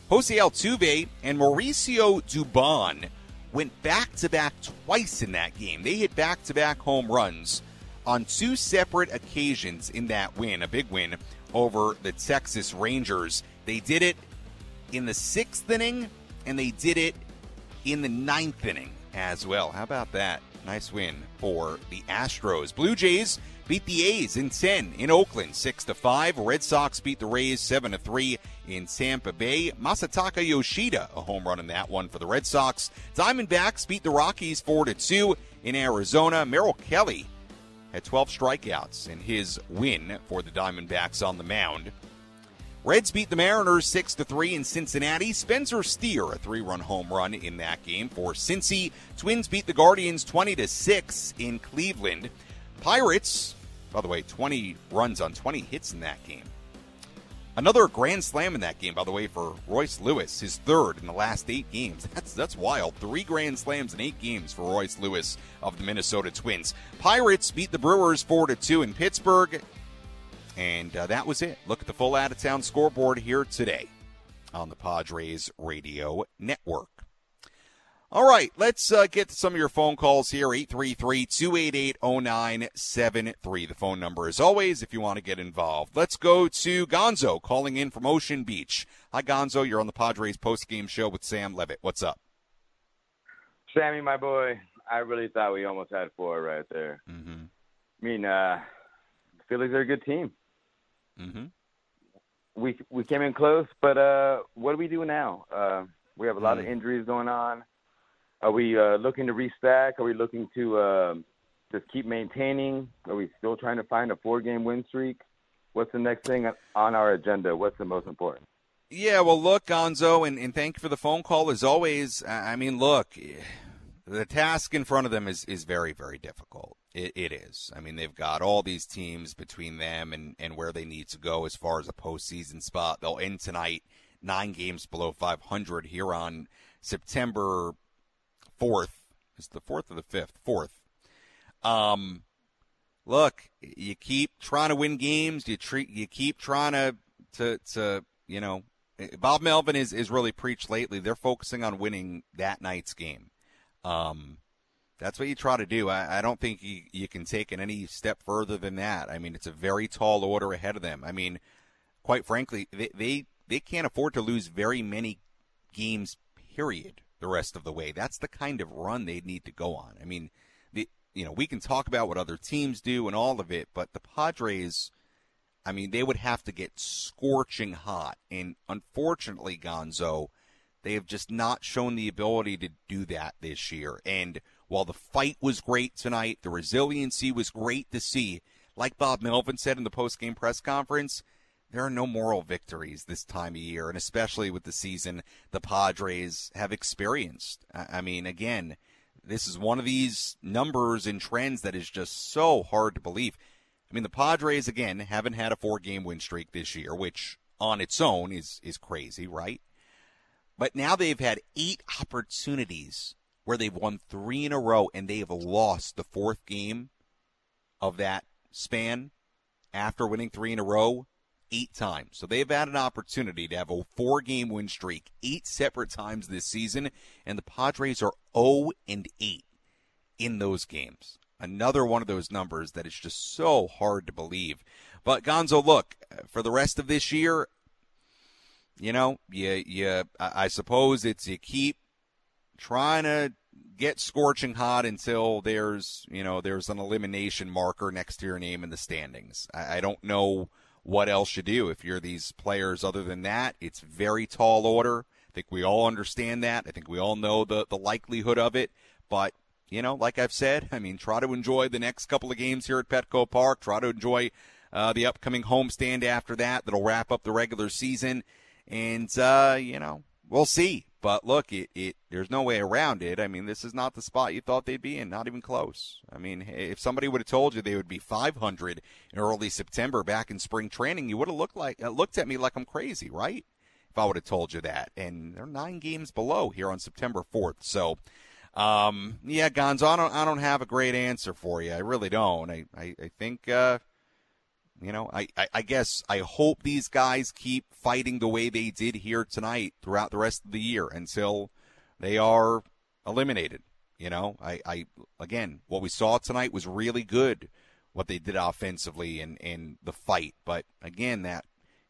Jose Altuve and Mauricio Dubon went back to back twice in that game. They hit back to back home runs on two separate occasions in that win, a big win over the Texas Rangers. They did it in the sixth inning, and they did it in the ninth inning as well. How about that? Nice win for the Astros. Blue Jays beat the A's in 10 in Oakland, 6 to 5. Red Sox beat the Rays 7 to 3 in Tampa Bay. Masataka Yoshida, a home run in that one for the Red Sox. Diamondbacks beat the Rockies 4 to 2 in Arizona. Merrill Kelly had 12 strikeouts in his win for the Diamondbacks on the mound. Reds beat the Mariners 6 to 3 in Cincinnati. Spencer Steer a three-run home run in that game for Cincy. Twins beat the Guardians 20 to 6 in Cleveland. Pirates, by the way, 20 runs on 20 hits in that game. Another grand slam in that game, by the way, for Royce Lewis, his third in the last eight games. That's that's wild. Three grand slams in eight games for Royce Lewis of the Minnesota Twins. Pirates beat the Brewers four to two in Pittsburgh. And uh, that was it. Look at the full out of town scoreboard here today on the Padres Radio Network. All right, let's uh, get to some of your phone calls here 833 288 0973. The phone number, as always, if you want to get involved. Let's go to Gonzo calling in from Ocean Beach. Hi, Gonzo. You're on the Padres post game show with Sam Levitt. What's up? Sammy, my boy, I really thought we almost had four right there. Mm-hmm. I mean, uh, Phillies are a good team. Mm-hmm. We we came in close, but uh, what do we do now? Uh, we have a lot Mm. of injuries going on. Are we uh, looking to restack? Are we looking to uh, just keep maintaining? Are we still trying to find a four-game win streak? What's the next thing on our agenda? What's the most important? Yeah, well, look, Gonzo, and, and thank you for the phone call as always. I I mean, look, the task in front of them is, is very, very difficult. It, it is. I mean, they've got all these teams between them and, and where they need to go as far as a postseason spot. They'll end tonight nine games below 500 here on September 4th. Is the 4th or the 5th? 4th. Um, look, you keep trying to win games. You treat, you keep trying to, to, to, you know, Bob Melvin is, is really preached lately. They're focusing on winning that night's game. Um, that's what you try to do. I, I don't think you, you can take it any step further than that. I mean, it's a very tall order ahead of them. I mean, quite frankly, they, they, they can't afford to lose very many games, period, the rest of the way. That's the kind of run they need to go on. I mean, the, you know, we can talk about what other teams do and all of it, but the Padres, I mean, they would have to get scorching hot. And unfortunately, Gonzo, they have just not shown the ability to do that this year. And while the fight was great tonight, the resiliency was great to see. Like Bob Melvin said in the post-game press conference, there are no moral victories this time of year, and especially with the season the Padres have experienced. I mean, again, this is one of these numbers and trends that is just so hard to believe. I mean, the Padres again haven't had a four-game win streak this year, which on its own is is crazy, right? But now they've had eight opportunities where they've won three in a row and they have lost the fourth game of that span after winning three in a row eight times. So they've had an opportunity to have a four game win streak eight separate times this season, and the Padres are 0 and 8 in those games. Another one of those numbers that is just so hard to believe. But Gonzo, look, for the rest of this year, you know, you you I suppose it's you keep trying to get scorching hot until there's you know there's an elimination marker next to your name in the standings. I, I don't know what else you do if you're these players. Other than that, it's very tall order. I think we all understand that. I think we all know the the likelihood of it. But you know, like I've said, I mean, try to enjoy the next couple of games here at Petco Park. Try to enjoy uh, the upcoming homestand after that. That'll wrap up the regular season, and uh, you know, we'll see. But look, it, it there's no way around it. I mean, this is not the spot you thought they'd be in, not even close. I mean, if somebody would have told you they would be 500 in early September back in spring training, you would have looked like uh, looked at me like I'm crazy, right? If I would have told you that. And they're nine games below here on September 4th. So, um, yeah, Gonzo, I don't I don't have a great answer for you. I really don't. I I, I think. Uh, you know, I, I, I guess I hope these guys keep fighting the way they did here tonight throughout the rest of the year until they are eliminated. You know, I, I again, what we saw tonight was really good, what they did offensively and, and the fight. But again, that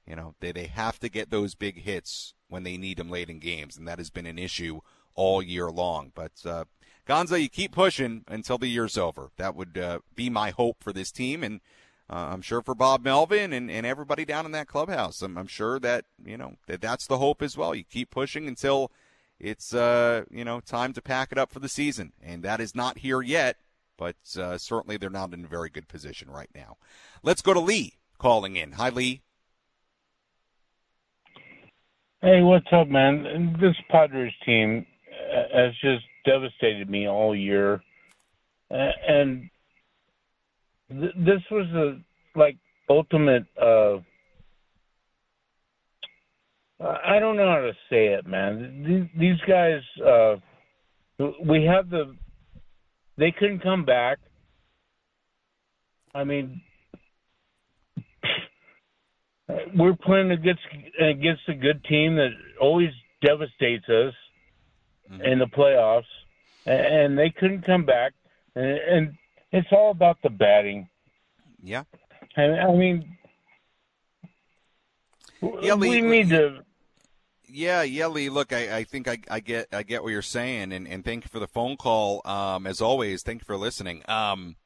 you know, they, they have to get those big hits when they need them late in games, and that has been an issue all year long. But uh, Gonzo, you keep pushing until the year's over. That would uh, be my hope for this team, and uh, I'm sure for Bob Melvin and, and everybody down in that clubhouse. I'm, I'm sure that you know that that's the hope as well. You keep pushing until it's uh, you know time to pack it up for the season, and that is not here yet. But uh, certainly they're not in a very good position right now. Let's go to Lee calling in. Hi, Lee. Hey, what's up, man? This Padres team uh, has just devastated me all year, and th- this was a like ultimate. Uh, I don't know how to say it, man. These, these guys, uh, we have the, they couldn't come back. I mean, we're playing against against a good team that always devastates us mm-hmm. in the playoffs, and they couldn't come back. And it's all about the batting. Yeah. And I mean, yeah, we need to. Yeah, yeah, Look, I, I think I, I, get I get what you're saying, and, and thank you for the phone call. Um, as always, thank you for listening. Um,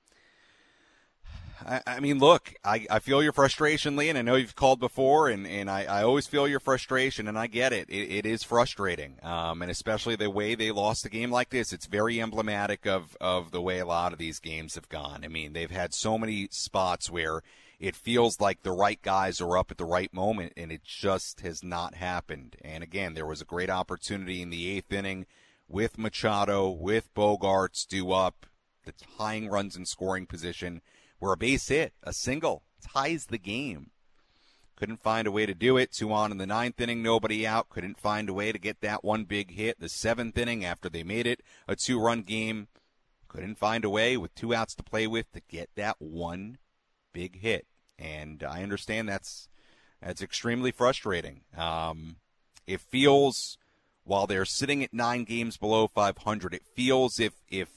I, I mean, look, I, I feel your frustration, Lee, and I know you've called before, and, and I, I always feel your frustration, and I get it. It, it is frustrating, um, and especially the way they lost a game like this. It's very emblematic of, of the way a lot of these games have gone. I mean, they've had so many spots where it feels like the right guys are up at the right moment, and it just has not happened. And again, there was a great opportunity in the eighth inning with Machado, with Bogaerts due up, the tying runs in scoring position – where a base hit, a single, ties the game. Couldn't find a way to do it. Two on in the ninth inning, nobody out. Couldn't find a way to get that one big hit. The seventh inning, after they made it a two run game, couldn't find a way with two outs to play with to get that one big hit. And I understand that's that's extremely frustrating. Um, it feels while they're sitting at nine games below 500, it feels if if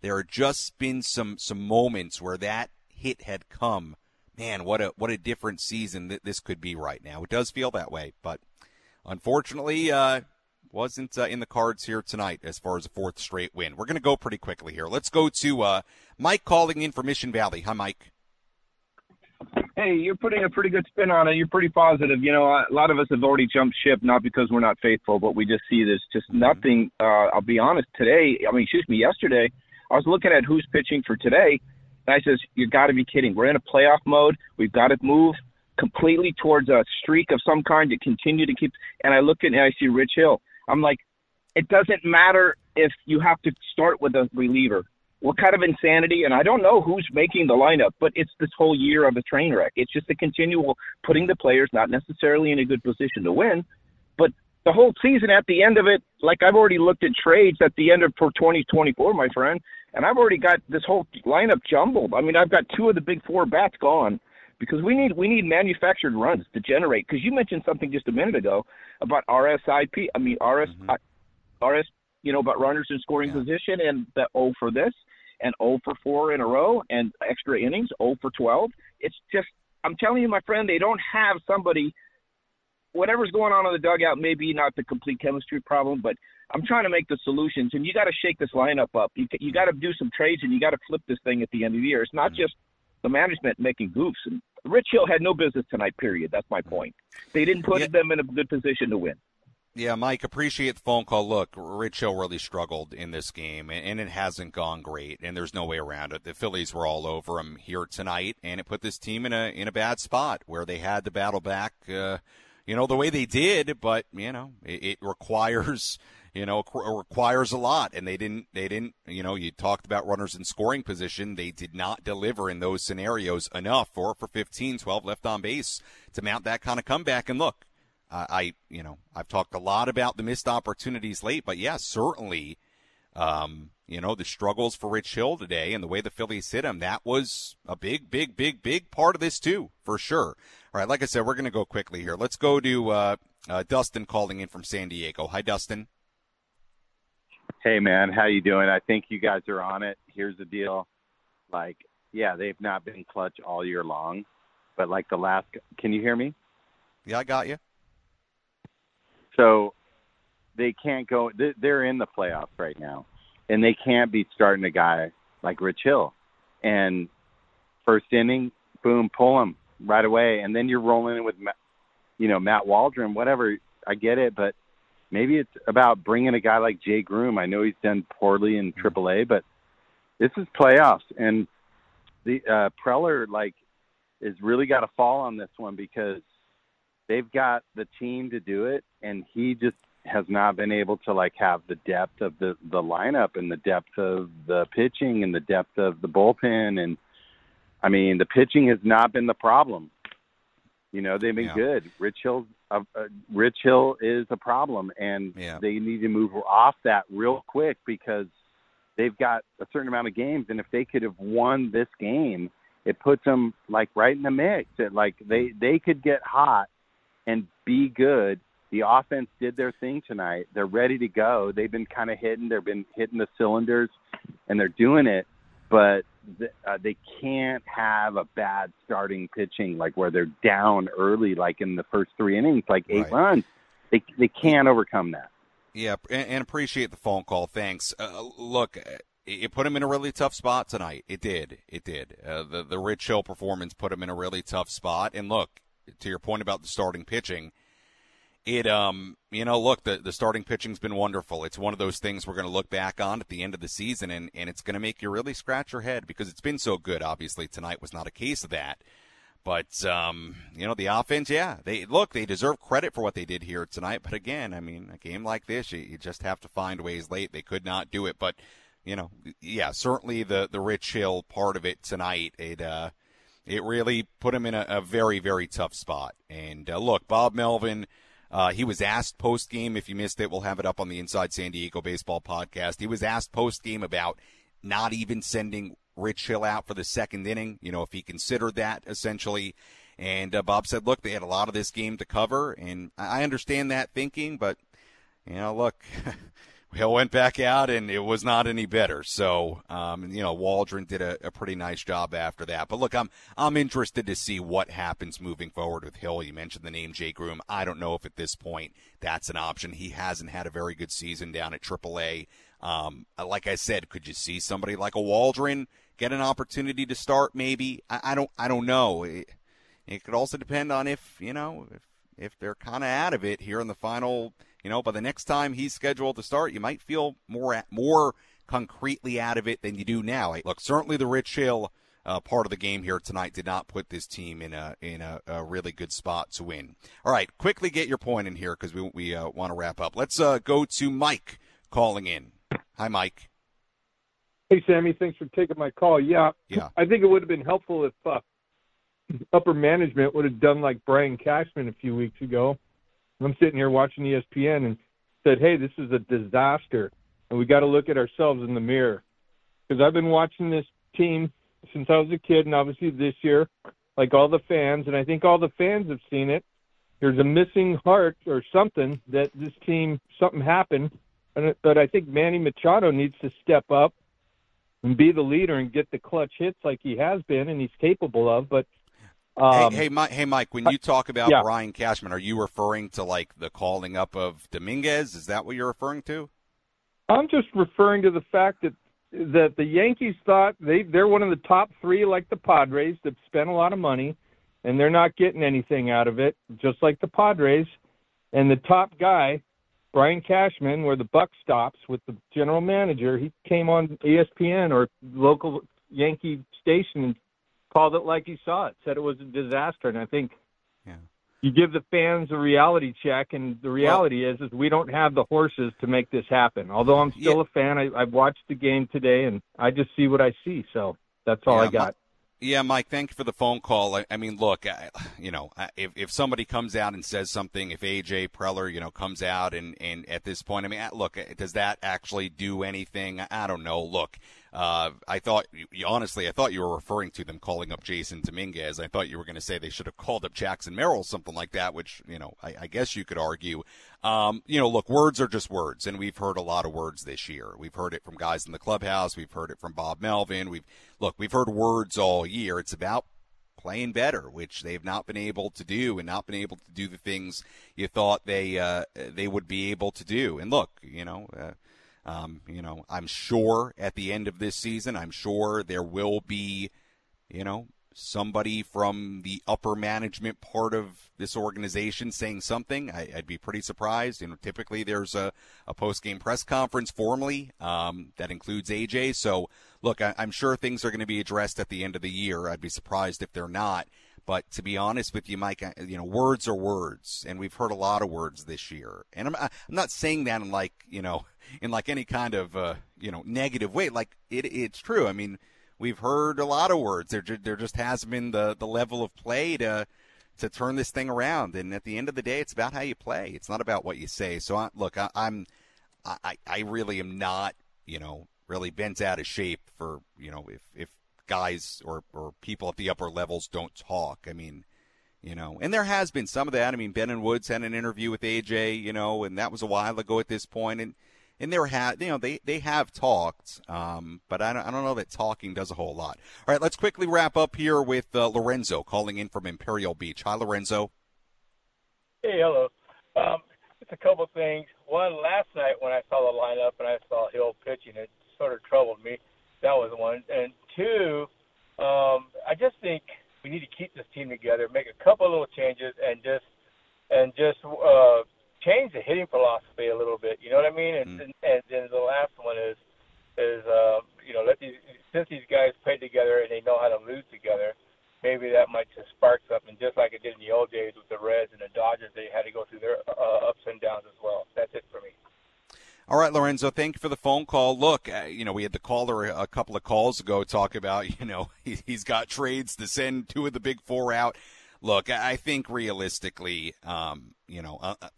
there had just been some some moments where that hit had come, man, what a what a different season that this could be right now. It does feel that way, but unfortunately, uh, wasn't uh, in the cards here tonight as far as a fourth straight win. We're going to go pretty quickly here. Let's go to uh, Mike calling in from Mission Valley. Hi, Mike. Hey, you're putting a pretty good spin on it. You're pretty positive. You know, a lot of us have already jumped ship, not because we're not faithful, but we just see there's just mm-hmm. nothing. Uh, I'll be honest. Today, I mean, excuse me, yesterday, I was looking at who's pitching for today, and I says, you got to be kidding. We're in a playoff mode. We've got to move completely towards a streak of some kind to continue to keep. And I look at and I see Rich Hill. I'm like, it doesn't matter if you have to start with a reliever. What kind of insanity? And I don't know who's making the lineup, but it's this whole year of a train wreck. It's just a continual putting the players not necessarily in a good position to win, but the whole season at the end of it, like I've already looked at trades at the end of for 2024, my friend, and I've already got this whole lineup jumbled. I mean, I've got two of the big four bats gone because we need we need manufactured runs to generate. Because you mentioned something just a minute ago about RSIP. I mean RS mm-hmm. RS. You know about runners in scoring yeah. position and the O for this and O for four in a row and extra innings O for 12. It's just I'm telling you, my friend, they don't have somebody. Whatever's going on in the dugout, maybe not the complete chemistry problem, but I'm trying to make the solutions, and you got to shake this lineup up. You you got to do some trades, and you got to flip this thing at the end of the year. It's not just the management making goofs. And Rich Hill had no business tonight. Period. That's my point. They didn't put yeah. them in a good position to win. Yeah, Mike, appreciate the phone call. Look, Rich Hill really struggled in this game, and it hasn't gone great, and there's no way around it. The Phillies were all over him here tonight, and it put this team in a in a bad spot where they had to battle back, uh, you know, the way they did. But you know, it, it requires you know, requires a lot. And they didn't, they didn't, you know, you talked about runners in scoring position. They did not deliver in those scenarios enough. Four for 15, 12 left on base to mount that kind of comeback. And look, I, you know, I've talked a lot about the missed opportunities late, but yeah, certainly, um, you know, the struggles for Rich Hill today and the way the Phillies hit him, that was a big, big, big, big part of this too, for sure. All right, like I said, we're going to go quickly here. Let's go to uh, uh, Dustin calling in from San Diego. Hi, Dustin. Hey man, how you doing? I think you guys are on it. Here's the deal. Like, yeah, they've not been clutch all year long, but like the last Can you hear me? Yeah, I got you. So, they can't go they're in the playoffs right now. and they can't be starting a guy like Rich Hill. And first inning, boom, pull him right away, and then you're rolling in with, you know, Matt Waldron, whatever. I get it, but maybe it's about bringing a guy like Jay Groome. I know he's done poorly in AAA, but this is playoffs, and the uh, Preller like is really got to fall on this one because they've got the team to do it, and he just has not been able to like have the depth of the the lineup and the depth of the pitching and the depth of the bullpen and I mean the pitching has not been the problem. You know they've been Yeah. good. Rich Hill, uh, uh, Rich Hill is a problem, and Yeah. they need to move off that real quick because they've got a certain amount of games, and if they could have won this game, it puts them like right in the mix. It, like they they could get hot and be good. The offense did their thing tonight. They're ready to go. They've been kind of hitting. They've been hitting the cylinders, and they're doing it. But th- uh, they can't have a bad starting pitching like where they're down early, like in the first three innings, like eight Right. runs. They they can't overcome that. Yeah, and, and appreciate the phone call. Thanks. Uh, look, uh, it put him in a really tough spot tonight. It did. It did. Uh, the the Rich Hill performance put him in a really tough spot. And look, to your point about the starting pitching, it um you know look the the starting pitching's been wonderful. It's one of those things we're going to look back on at the end of the season, and and it's going to make you really scratch your head because it's been so good. Obviously, tonight was not a case of that. But um, you know the offense, yeah. They look, they deserve credit for what they did here tonight. But again, I mean, a game like this, you, you just have to find ways late. They could not do it, but you know, yeah, certainly the the Rich Hill part of it tonight, it uh, it really put him in a, a very very tough spot. And uh, look, Bob Melvin. Uh, he was asked post game. If you missed it, we'll have it up on the Inside San Diego Baseball podcast. He was asked post game about not even sending Rich Hill out for the second inning. You know, if he considered that essentially. And uh, Bob said, look, they had a lot of this game to cover, and I I understand that thinking, but you know, look, Hill went back out, and it was not any better. So, um, you know, Waldron did a, a pretty nice job after that. But look, I'm I'm interested to see what happens moving forward with Hill. You mentioned the name Jay Groome. I don't know if at this point that's an option. He hasn't had a very good season down at AAA. Um, like I said, could you see somebody like a Waldron get an opportunity to start? Maybe I, I don't. I don't know. It, it could also depend on if you know if if they're kind of out of it here in the final. You know, by the next time he's scheduled to start, you might feel more at, more concretely out of it than you do now. Look, certainly the Rich Hill uh, part of the game here tonight did not put this team in a in a, a really good spot to win. All right, quickly get your point in here because we we uh, want to wrap up. Let's uh, go to Mike calling in. Hi, Mike. Hey, Sammy, thanks for taking my call. Yeah, Yeah. I think it would have been helpful if uh, upper management would have done like Brian Cashman a few weeks ago. I'm sitting here watching ESPN and said, "Hey, this is a disaster, and we got to look at ourselves in the mirror." Because I've been watching this team since I was a kid, and obviously this year, like all the fans, and I think all the fans have seen it. There's a missing heart or something that this team something happened, and but I think Manny Machado needs to step up and be the leader and get the clutch hits like he has been and he's capable of. But um, hey, hey, Mike, hey, Mike. When you talk about yeah. Brian Cashman, are you referring to like the calling up of Dominguez? Is that what you're referring to? I'm just referring to the fact that that the Yankees thought they they're one of the top three, like the Padres, that spent a lot of money, and they're not getting anything out of it, just like the Padres. And the top guy, Brian Cashman, where the buck stops with the general manager, he came on ESPN or local Yankee station and called it like he saw it, said it was a disaster. And I think you give the fans a reality check, and the reality is is we don't have the horses to make this happen. Although I'm still a fan, I, I've watched the game today, and I just see what I see. So that's all I Yeah, got. Yeah, Mike, thank you for the phone call. I, I mean, look, I, you know, I- if if somebody comes out and says something, if AJ Preller, you know, comes out and and at this point, I mean, look, does that actually do anything? I- I don't know. Look, uh, I thought, honestly, I thought you were referring to them calling up Jasson Dominguez. I thought you were going to say they should have called up Jackson Merrill, something like that, which you know, I, I guess you could argue. Um, you know, look, words are just words, and we've heard a lot of words this year. We've heard it from guys in the clubhouse. We've heard it from Bob Melvin. We've look, we've heard words all year. It's about playing better, which they've not been able to do, and not been able to do the things you thought they uh, they would be able to do. And look, you know. Uh, Um, you know, I'm sure at the end of this season, I'm sure there will be, you know, somebody from the upper management part of this organization saying something. I, would be pretty surprised. You know, typically there's a, a post game press conference formally um, that includes AJ. So, look, I, I'm sure things are going to be addressed at the end of the year. I'd be surprised if they're not. But to be honest with you, Mike, you know, words are words, and we've heard a lot of words this year. And I'm, I'm not saying that in like, you know, in like any kind of, uh, you know, negative way. Like it, it's true. I mean, we've heard a lot of words. There, there just hasn't been the, the level of play to, to turn this thing around. And at the end of the day, it's about how you play. It's not about what you say. So I, look, I, I'm, I, I really am not, you know, really bent out of shape for, you know, if, if guys or, or people at the upper levels don't talk. I mean, you know, and there has been some of that. I mean, Ben and Woods had an interview with AJ, you know, and that was a while ago at this point, and and there had you know they they have talked, um, but I don't I don't know that talking does a whole lot. All right, let's quickly wrap up here with uh, Lorenzo calling in from Imperial Beach. Hi, Lorenzo. Hey, hello. Um, just a couple things. One, last night when I saw the lineup and I saw Hill pitching, it sort of troubled me. That was one. And two, um, I just think we need to keep this team together, make a couple little changes, and just and just uh, change the hitting philosophy a little bit. You know what I mean? And mm. and, and then the last one is is uh, you know let these since these guys play together and they know how to lose together, maybe that might just spark something, just like it did in the old days with the Reds and the Dodgers. They had to go through their uh, ups and downs as well. That's it for me. All right, Lorenzo, thank you for the phone call. Look, uh, you know, we had the caller a couple of calls ago talk about, you know, he, has got trades to send two of the big four out. Look, I think realistically, um, you know, uh, uh,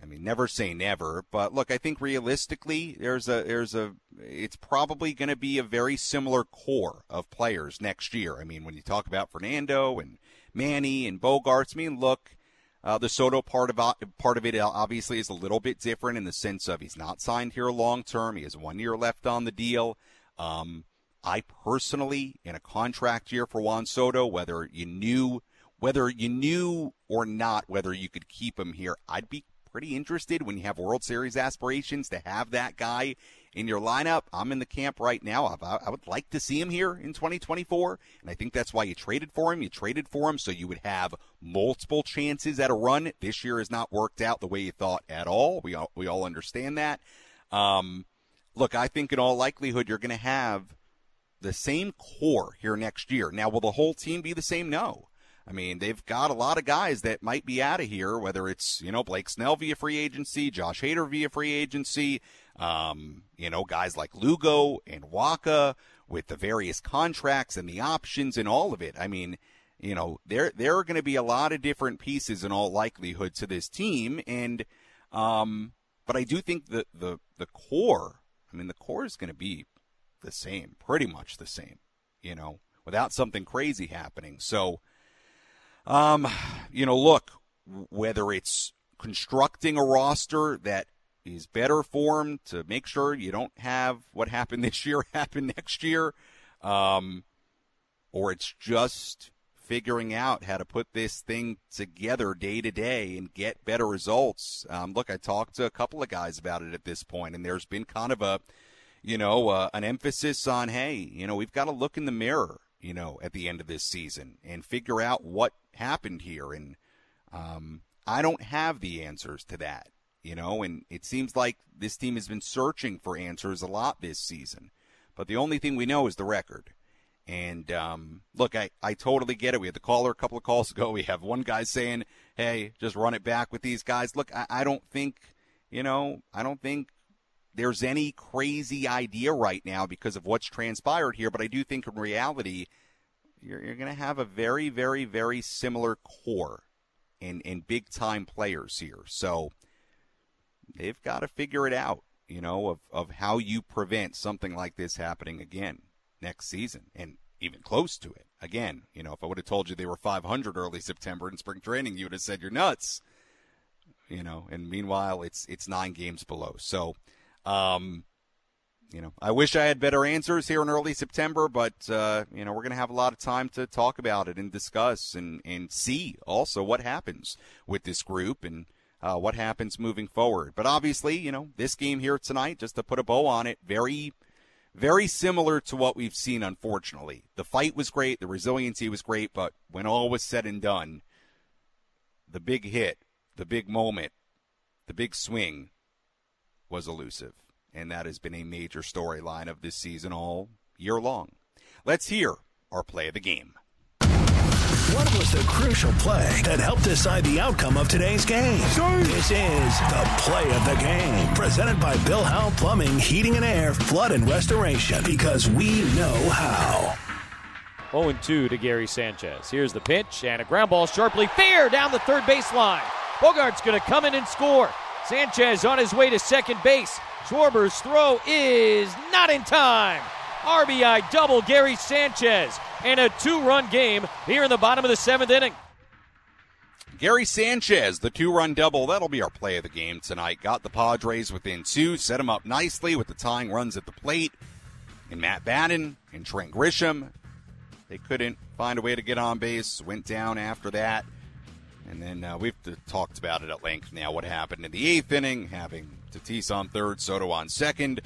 I mean, never say never, but look, I think realistically, there's a, there's a, it's probably going to be a very similar core of players next year. I mean, when you talk about Fernando and Manny and Bogaerts, I mean, look, uh, the Soto part of part of it obviously is a little bit different in the sense of he's not signed here long term. He has one year left on the deal. Um, I personally, in a contract year for Juan Soto, whether you knew whether you knew or not whether you could keep him here, I'd be pretty interested when you have World Series aspirations to have that guy in your lineup. I'm in the camp right now. I, would like to see him here in 2024, and I think that's why you traded for him. You traded for him so you would have multiple chances at a run. This year has not worked out the way you thought at all. We all, we all understand that. Um, look, I think in all likelihood you're going to have the same core here next year. Now, will the whole team be the same? No. I mean, they've got a lot of guys that might be out of here, whether it's, you know, Blake Snell via free agency, Josh Hader via free agency, um, you know, guys like Lugo and Wacha with the various contracts and the options and all of it. I mean, you know, there there are going to be a lot of different pieces in all likelihood to this team, and um, but I do think that the the core, I mean, the core is going to be the same, pretty much the same, you know, without something crazy happening. So um, you know, look, whether it's constructing a roster that is better formed to make sure you don't have what happened this year happen next year, um, or it's just figuring out how to put this thing together day to day and get better results. Um, look, I talked to a couple of guys about it at this point, and there's been kind of a, you know, uh, an emphasis on, hey, you know, we've got to look in the mirror you know, at the end of this season and figure out what happened here. And um, I don't have the answers to that, you know, and it seems like this team has been searching for answers a lot this season. But the only thing we know is the record. And um, look, I, I totally get it. We had the caller a couple of calls ago. We have one guy saying, hey, just run it back with these guys. Look, I, I don't think, you know, I don't think there's any crazy idea right now because of what's transpired here, but I do think in reality, you're, you're going to have a very, very, very similar core in, in big time players here. So they've got to figure it out, you know, of, of how you prevent something like this happening again next season and even close to it. Again, you know, if I would have told you they were 500 early September in spring training, you would have said you're nuts. You know, and meanwhile, it's it's nine games below. So, um, you know, I wish I had better answers here in early September, but uh, you know, we're going to have a lot of time to talk about it and discuss and and see also what happens with this group. And uh, what happens moving forward. But obviously, you know, this game here tonight, just to put a bow on it, very, very similar to what we've seen, unfortunately. The fight was great, the resiliency was great, but when all was said and done, the big hit, the big moment, the big swing was elusive. And that has been a major storyline of this season all year long. Let's hear our play of the game. What was the crucial play that helped decide the outcome of today's game? This is the play of the game, presented by Bill Howe Plumbing, Heating and Air, Flood and Restoration, because we know how. 0 2 to Gary Sanchez. Here's the pitch and a ground ball sharply fair down the third baseline. Bogaerts going to come in and score. Sanchez on his way to second base. Schwarber's throw is not in time. RBI double Gary Sanchez and a two run game here in the bottom of the seventh inning. Gary Sanchez, the two run double. That'll be our play of the game tonight. Got the Padres within two, set them up nicely with the tying runs at the plate. And Matt Batten and Trent Grisham, they couldn't find a way to get on base, went down after that. And then uh, we've talked about it at length now what happened in the eighth inning, having Tatis on third, Soto on second.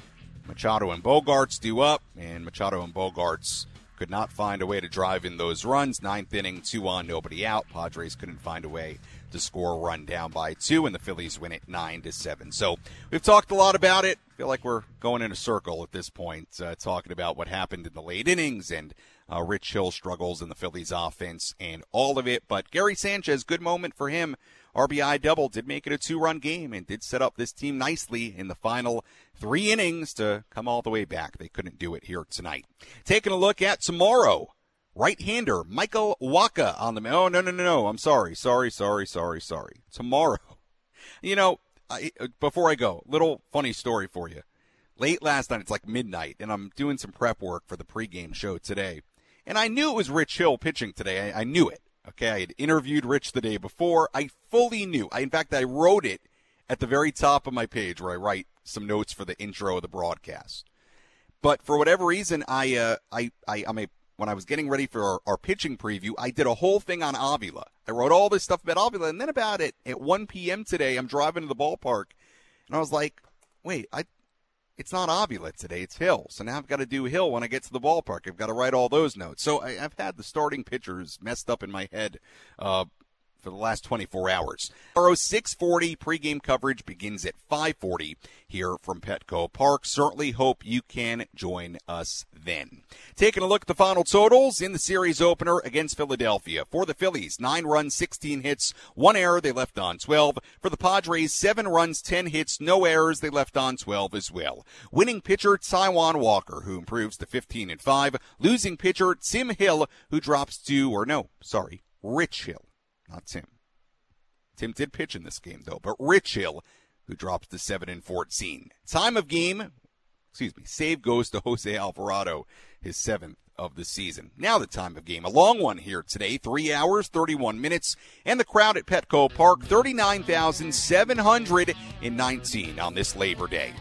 Machado and Bogaerts do up, and Machado and Bogaerts could not find a way to drive in those runs. Ninth inning, two on, nobody out. Padres couldn't find a way to score a run down by two, and the Phillies win it nine to seven. So we've talked a lot about it. Feel like we're going in a circle at this point, uh, talking about what happened in the late innings and uh, Rich Hill struggles in the Phillies offense and all of it. But Gary Sanchez, good moment for him. RBI double did make it a two run game and did set up this team nicely in the final three innings to come all the way back. They couldn't do it here tonight. Taking a look at tomorrow. Right hander Michael Wacha on the. Oh, no, no, no, no. I'm sorry. Sorry, sorry, sorry, sorry. Tomorrow. You know, I, before I go, little funny story for you. Late last night, it's like midnight, and I'm doing some prep work for the pregame show today. And I knew it was Rich Hill pitching today. I, I knew it. Okay, I had interviewed Rich the day before. I fully knew. I, in fact, I wrote it at the very top of my page where I write some notes for the intro of the broadcast. But for whatever reason, I, uh, I, I, I'm a when I was getting ready for our, our, pitching preview, I did a whole thing on Avila. I wrote all this stuff about Avila, and then about it at 1 p.m. today, I'm driving to the ballpark, and I was like, "Wait, I it's not Avila today, it's Hill. So now I've got to do Hill when I get to the ballpark. I've got to write all those notes. So I, have had the starting pitchers messed up in my head uh, for the last 24 hours. Tomorrow, 640 pregame coverage begins at 540 here from Petco Park. Certainly hope you can join us then. Taking a look at the final totals in the series opener against Philadelphia. For the Phillies, 9 runs, 16 hits, 1 error, they left on 12. For the Padres, 7 runs, 10 hits, no errors, they left on 12 as well. Winning pitcher Taijuan Walker, who improves to 15 and 5. Losing pitcher Tim Hill, who drops to, or no, sorry, Rich Hill not Tim. Tim did pitch in this game though, but Rich Hill, who drops to seven and fourteen. Time of game, excuse me, save goes to Jose Alvarado, his seventh of the season. Now the time of game, a long one here today, three hours, 31 minutes, and the crowd at Petco Park, 39,719 on this Labor Day.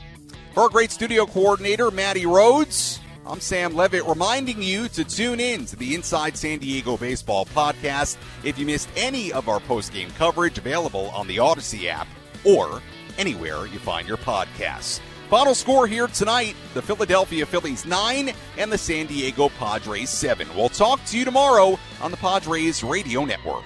For our great studio coordinator, Maddie Rhodes, I'm Sam Levitt reminding you to tune in to the Inside San Diego Baseball podcast if you missed any of our post-game coverage available on the Audacy app or anywhere you find your podcasts. Final score here tonight the Philadelphia Phillies 9 and the San Diego Padres 7. We'll talk to you tomorrow on the Padres Radio Network.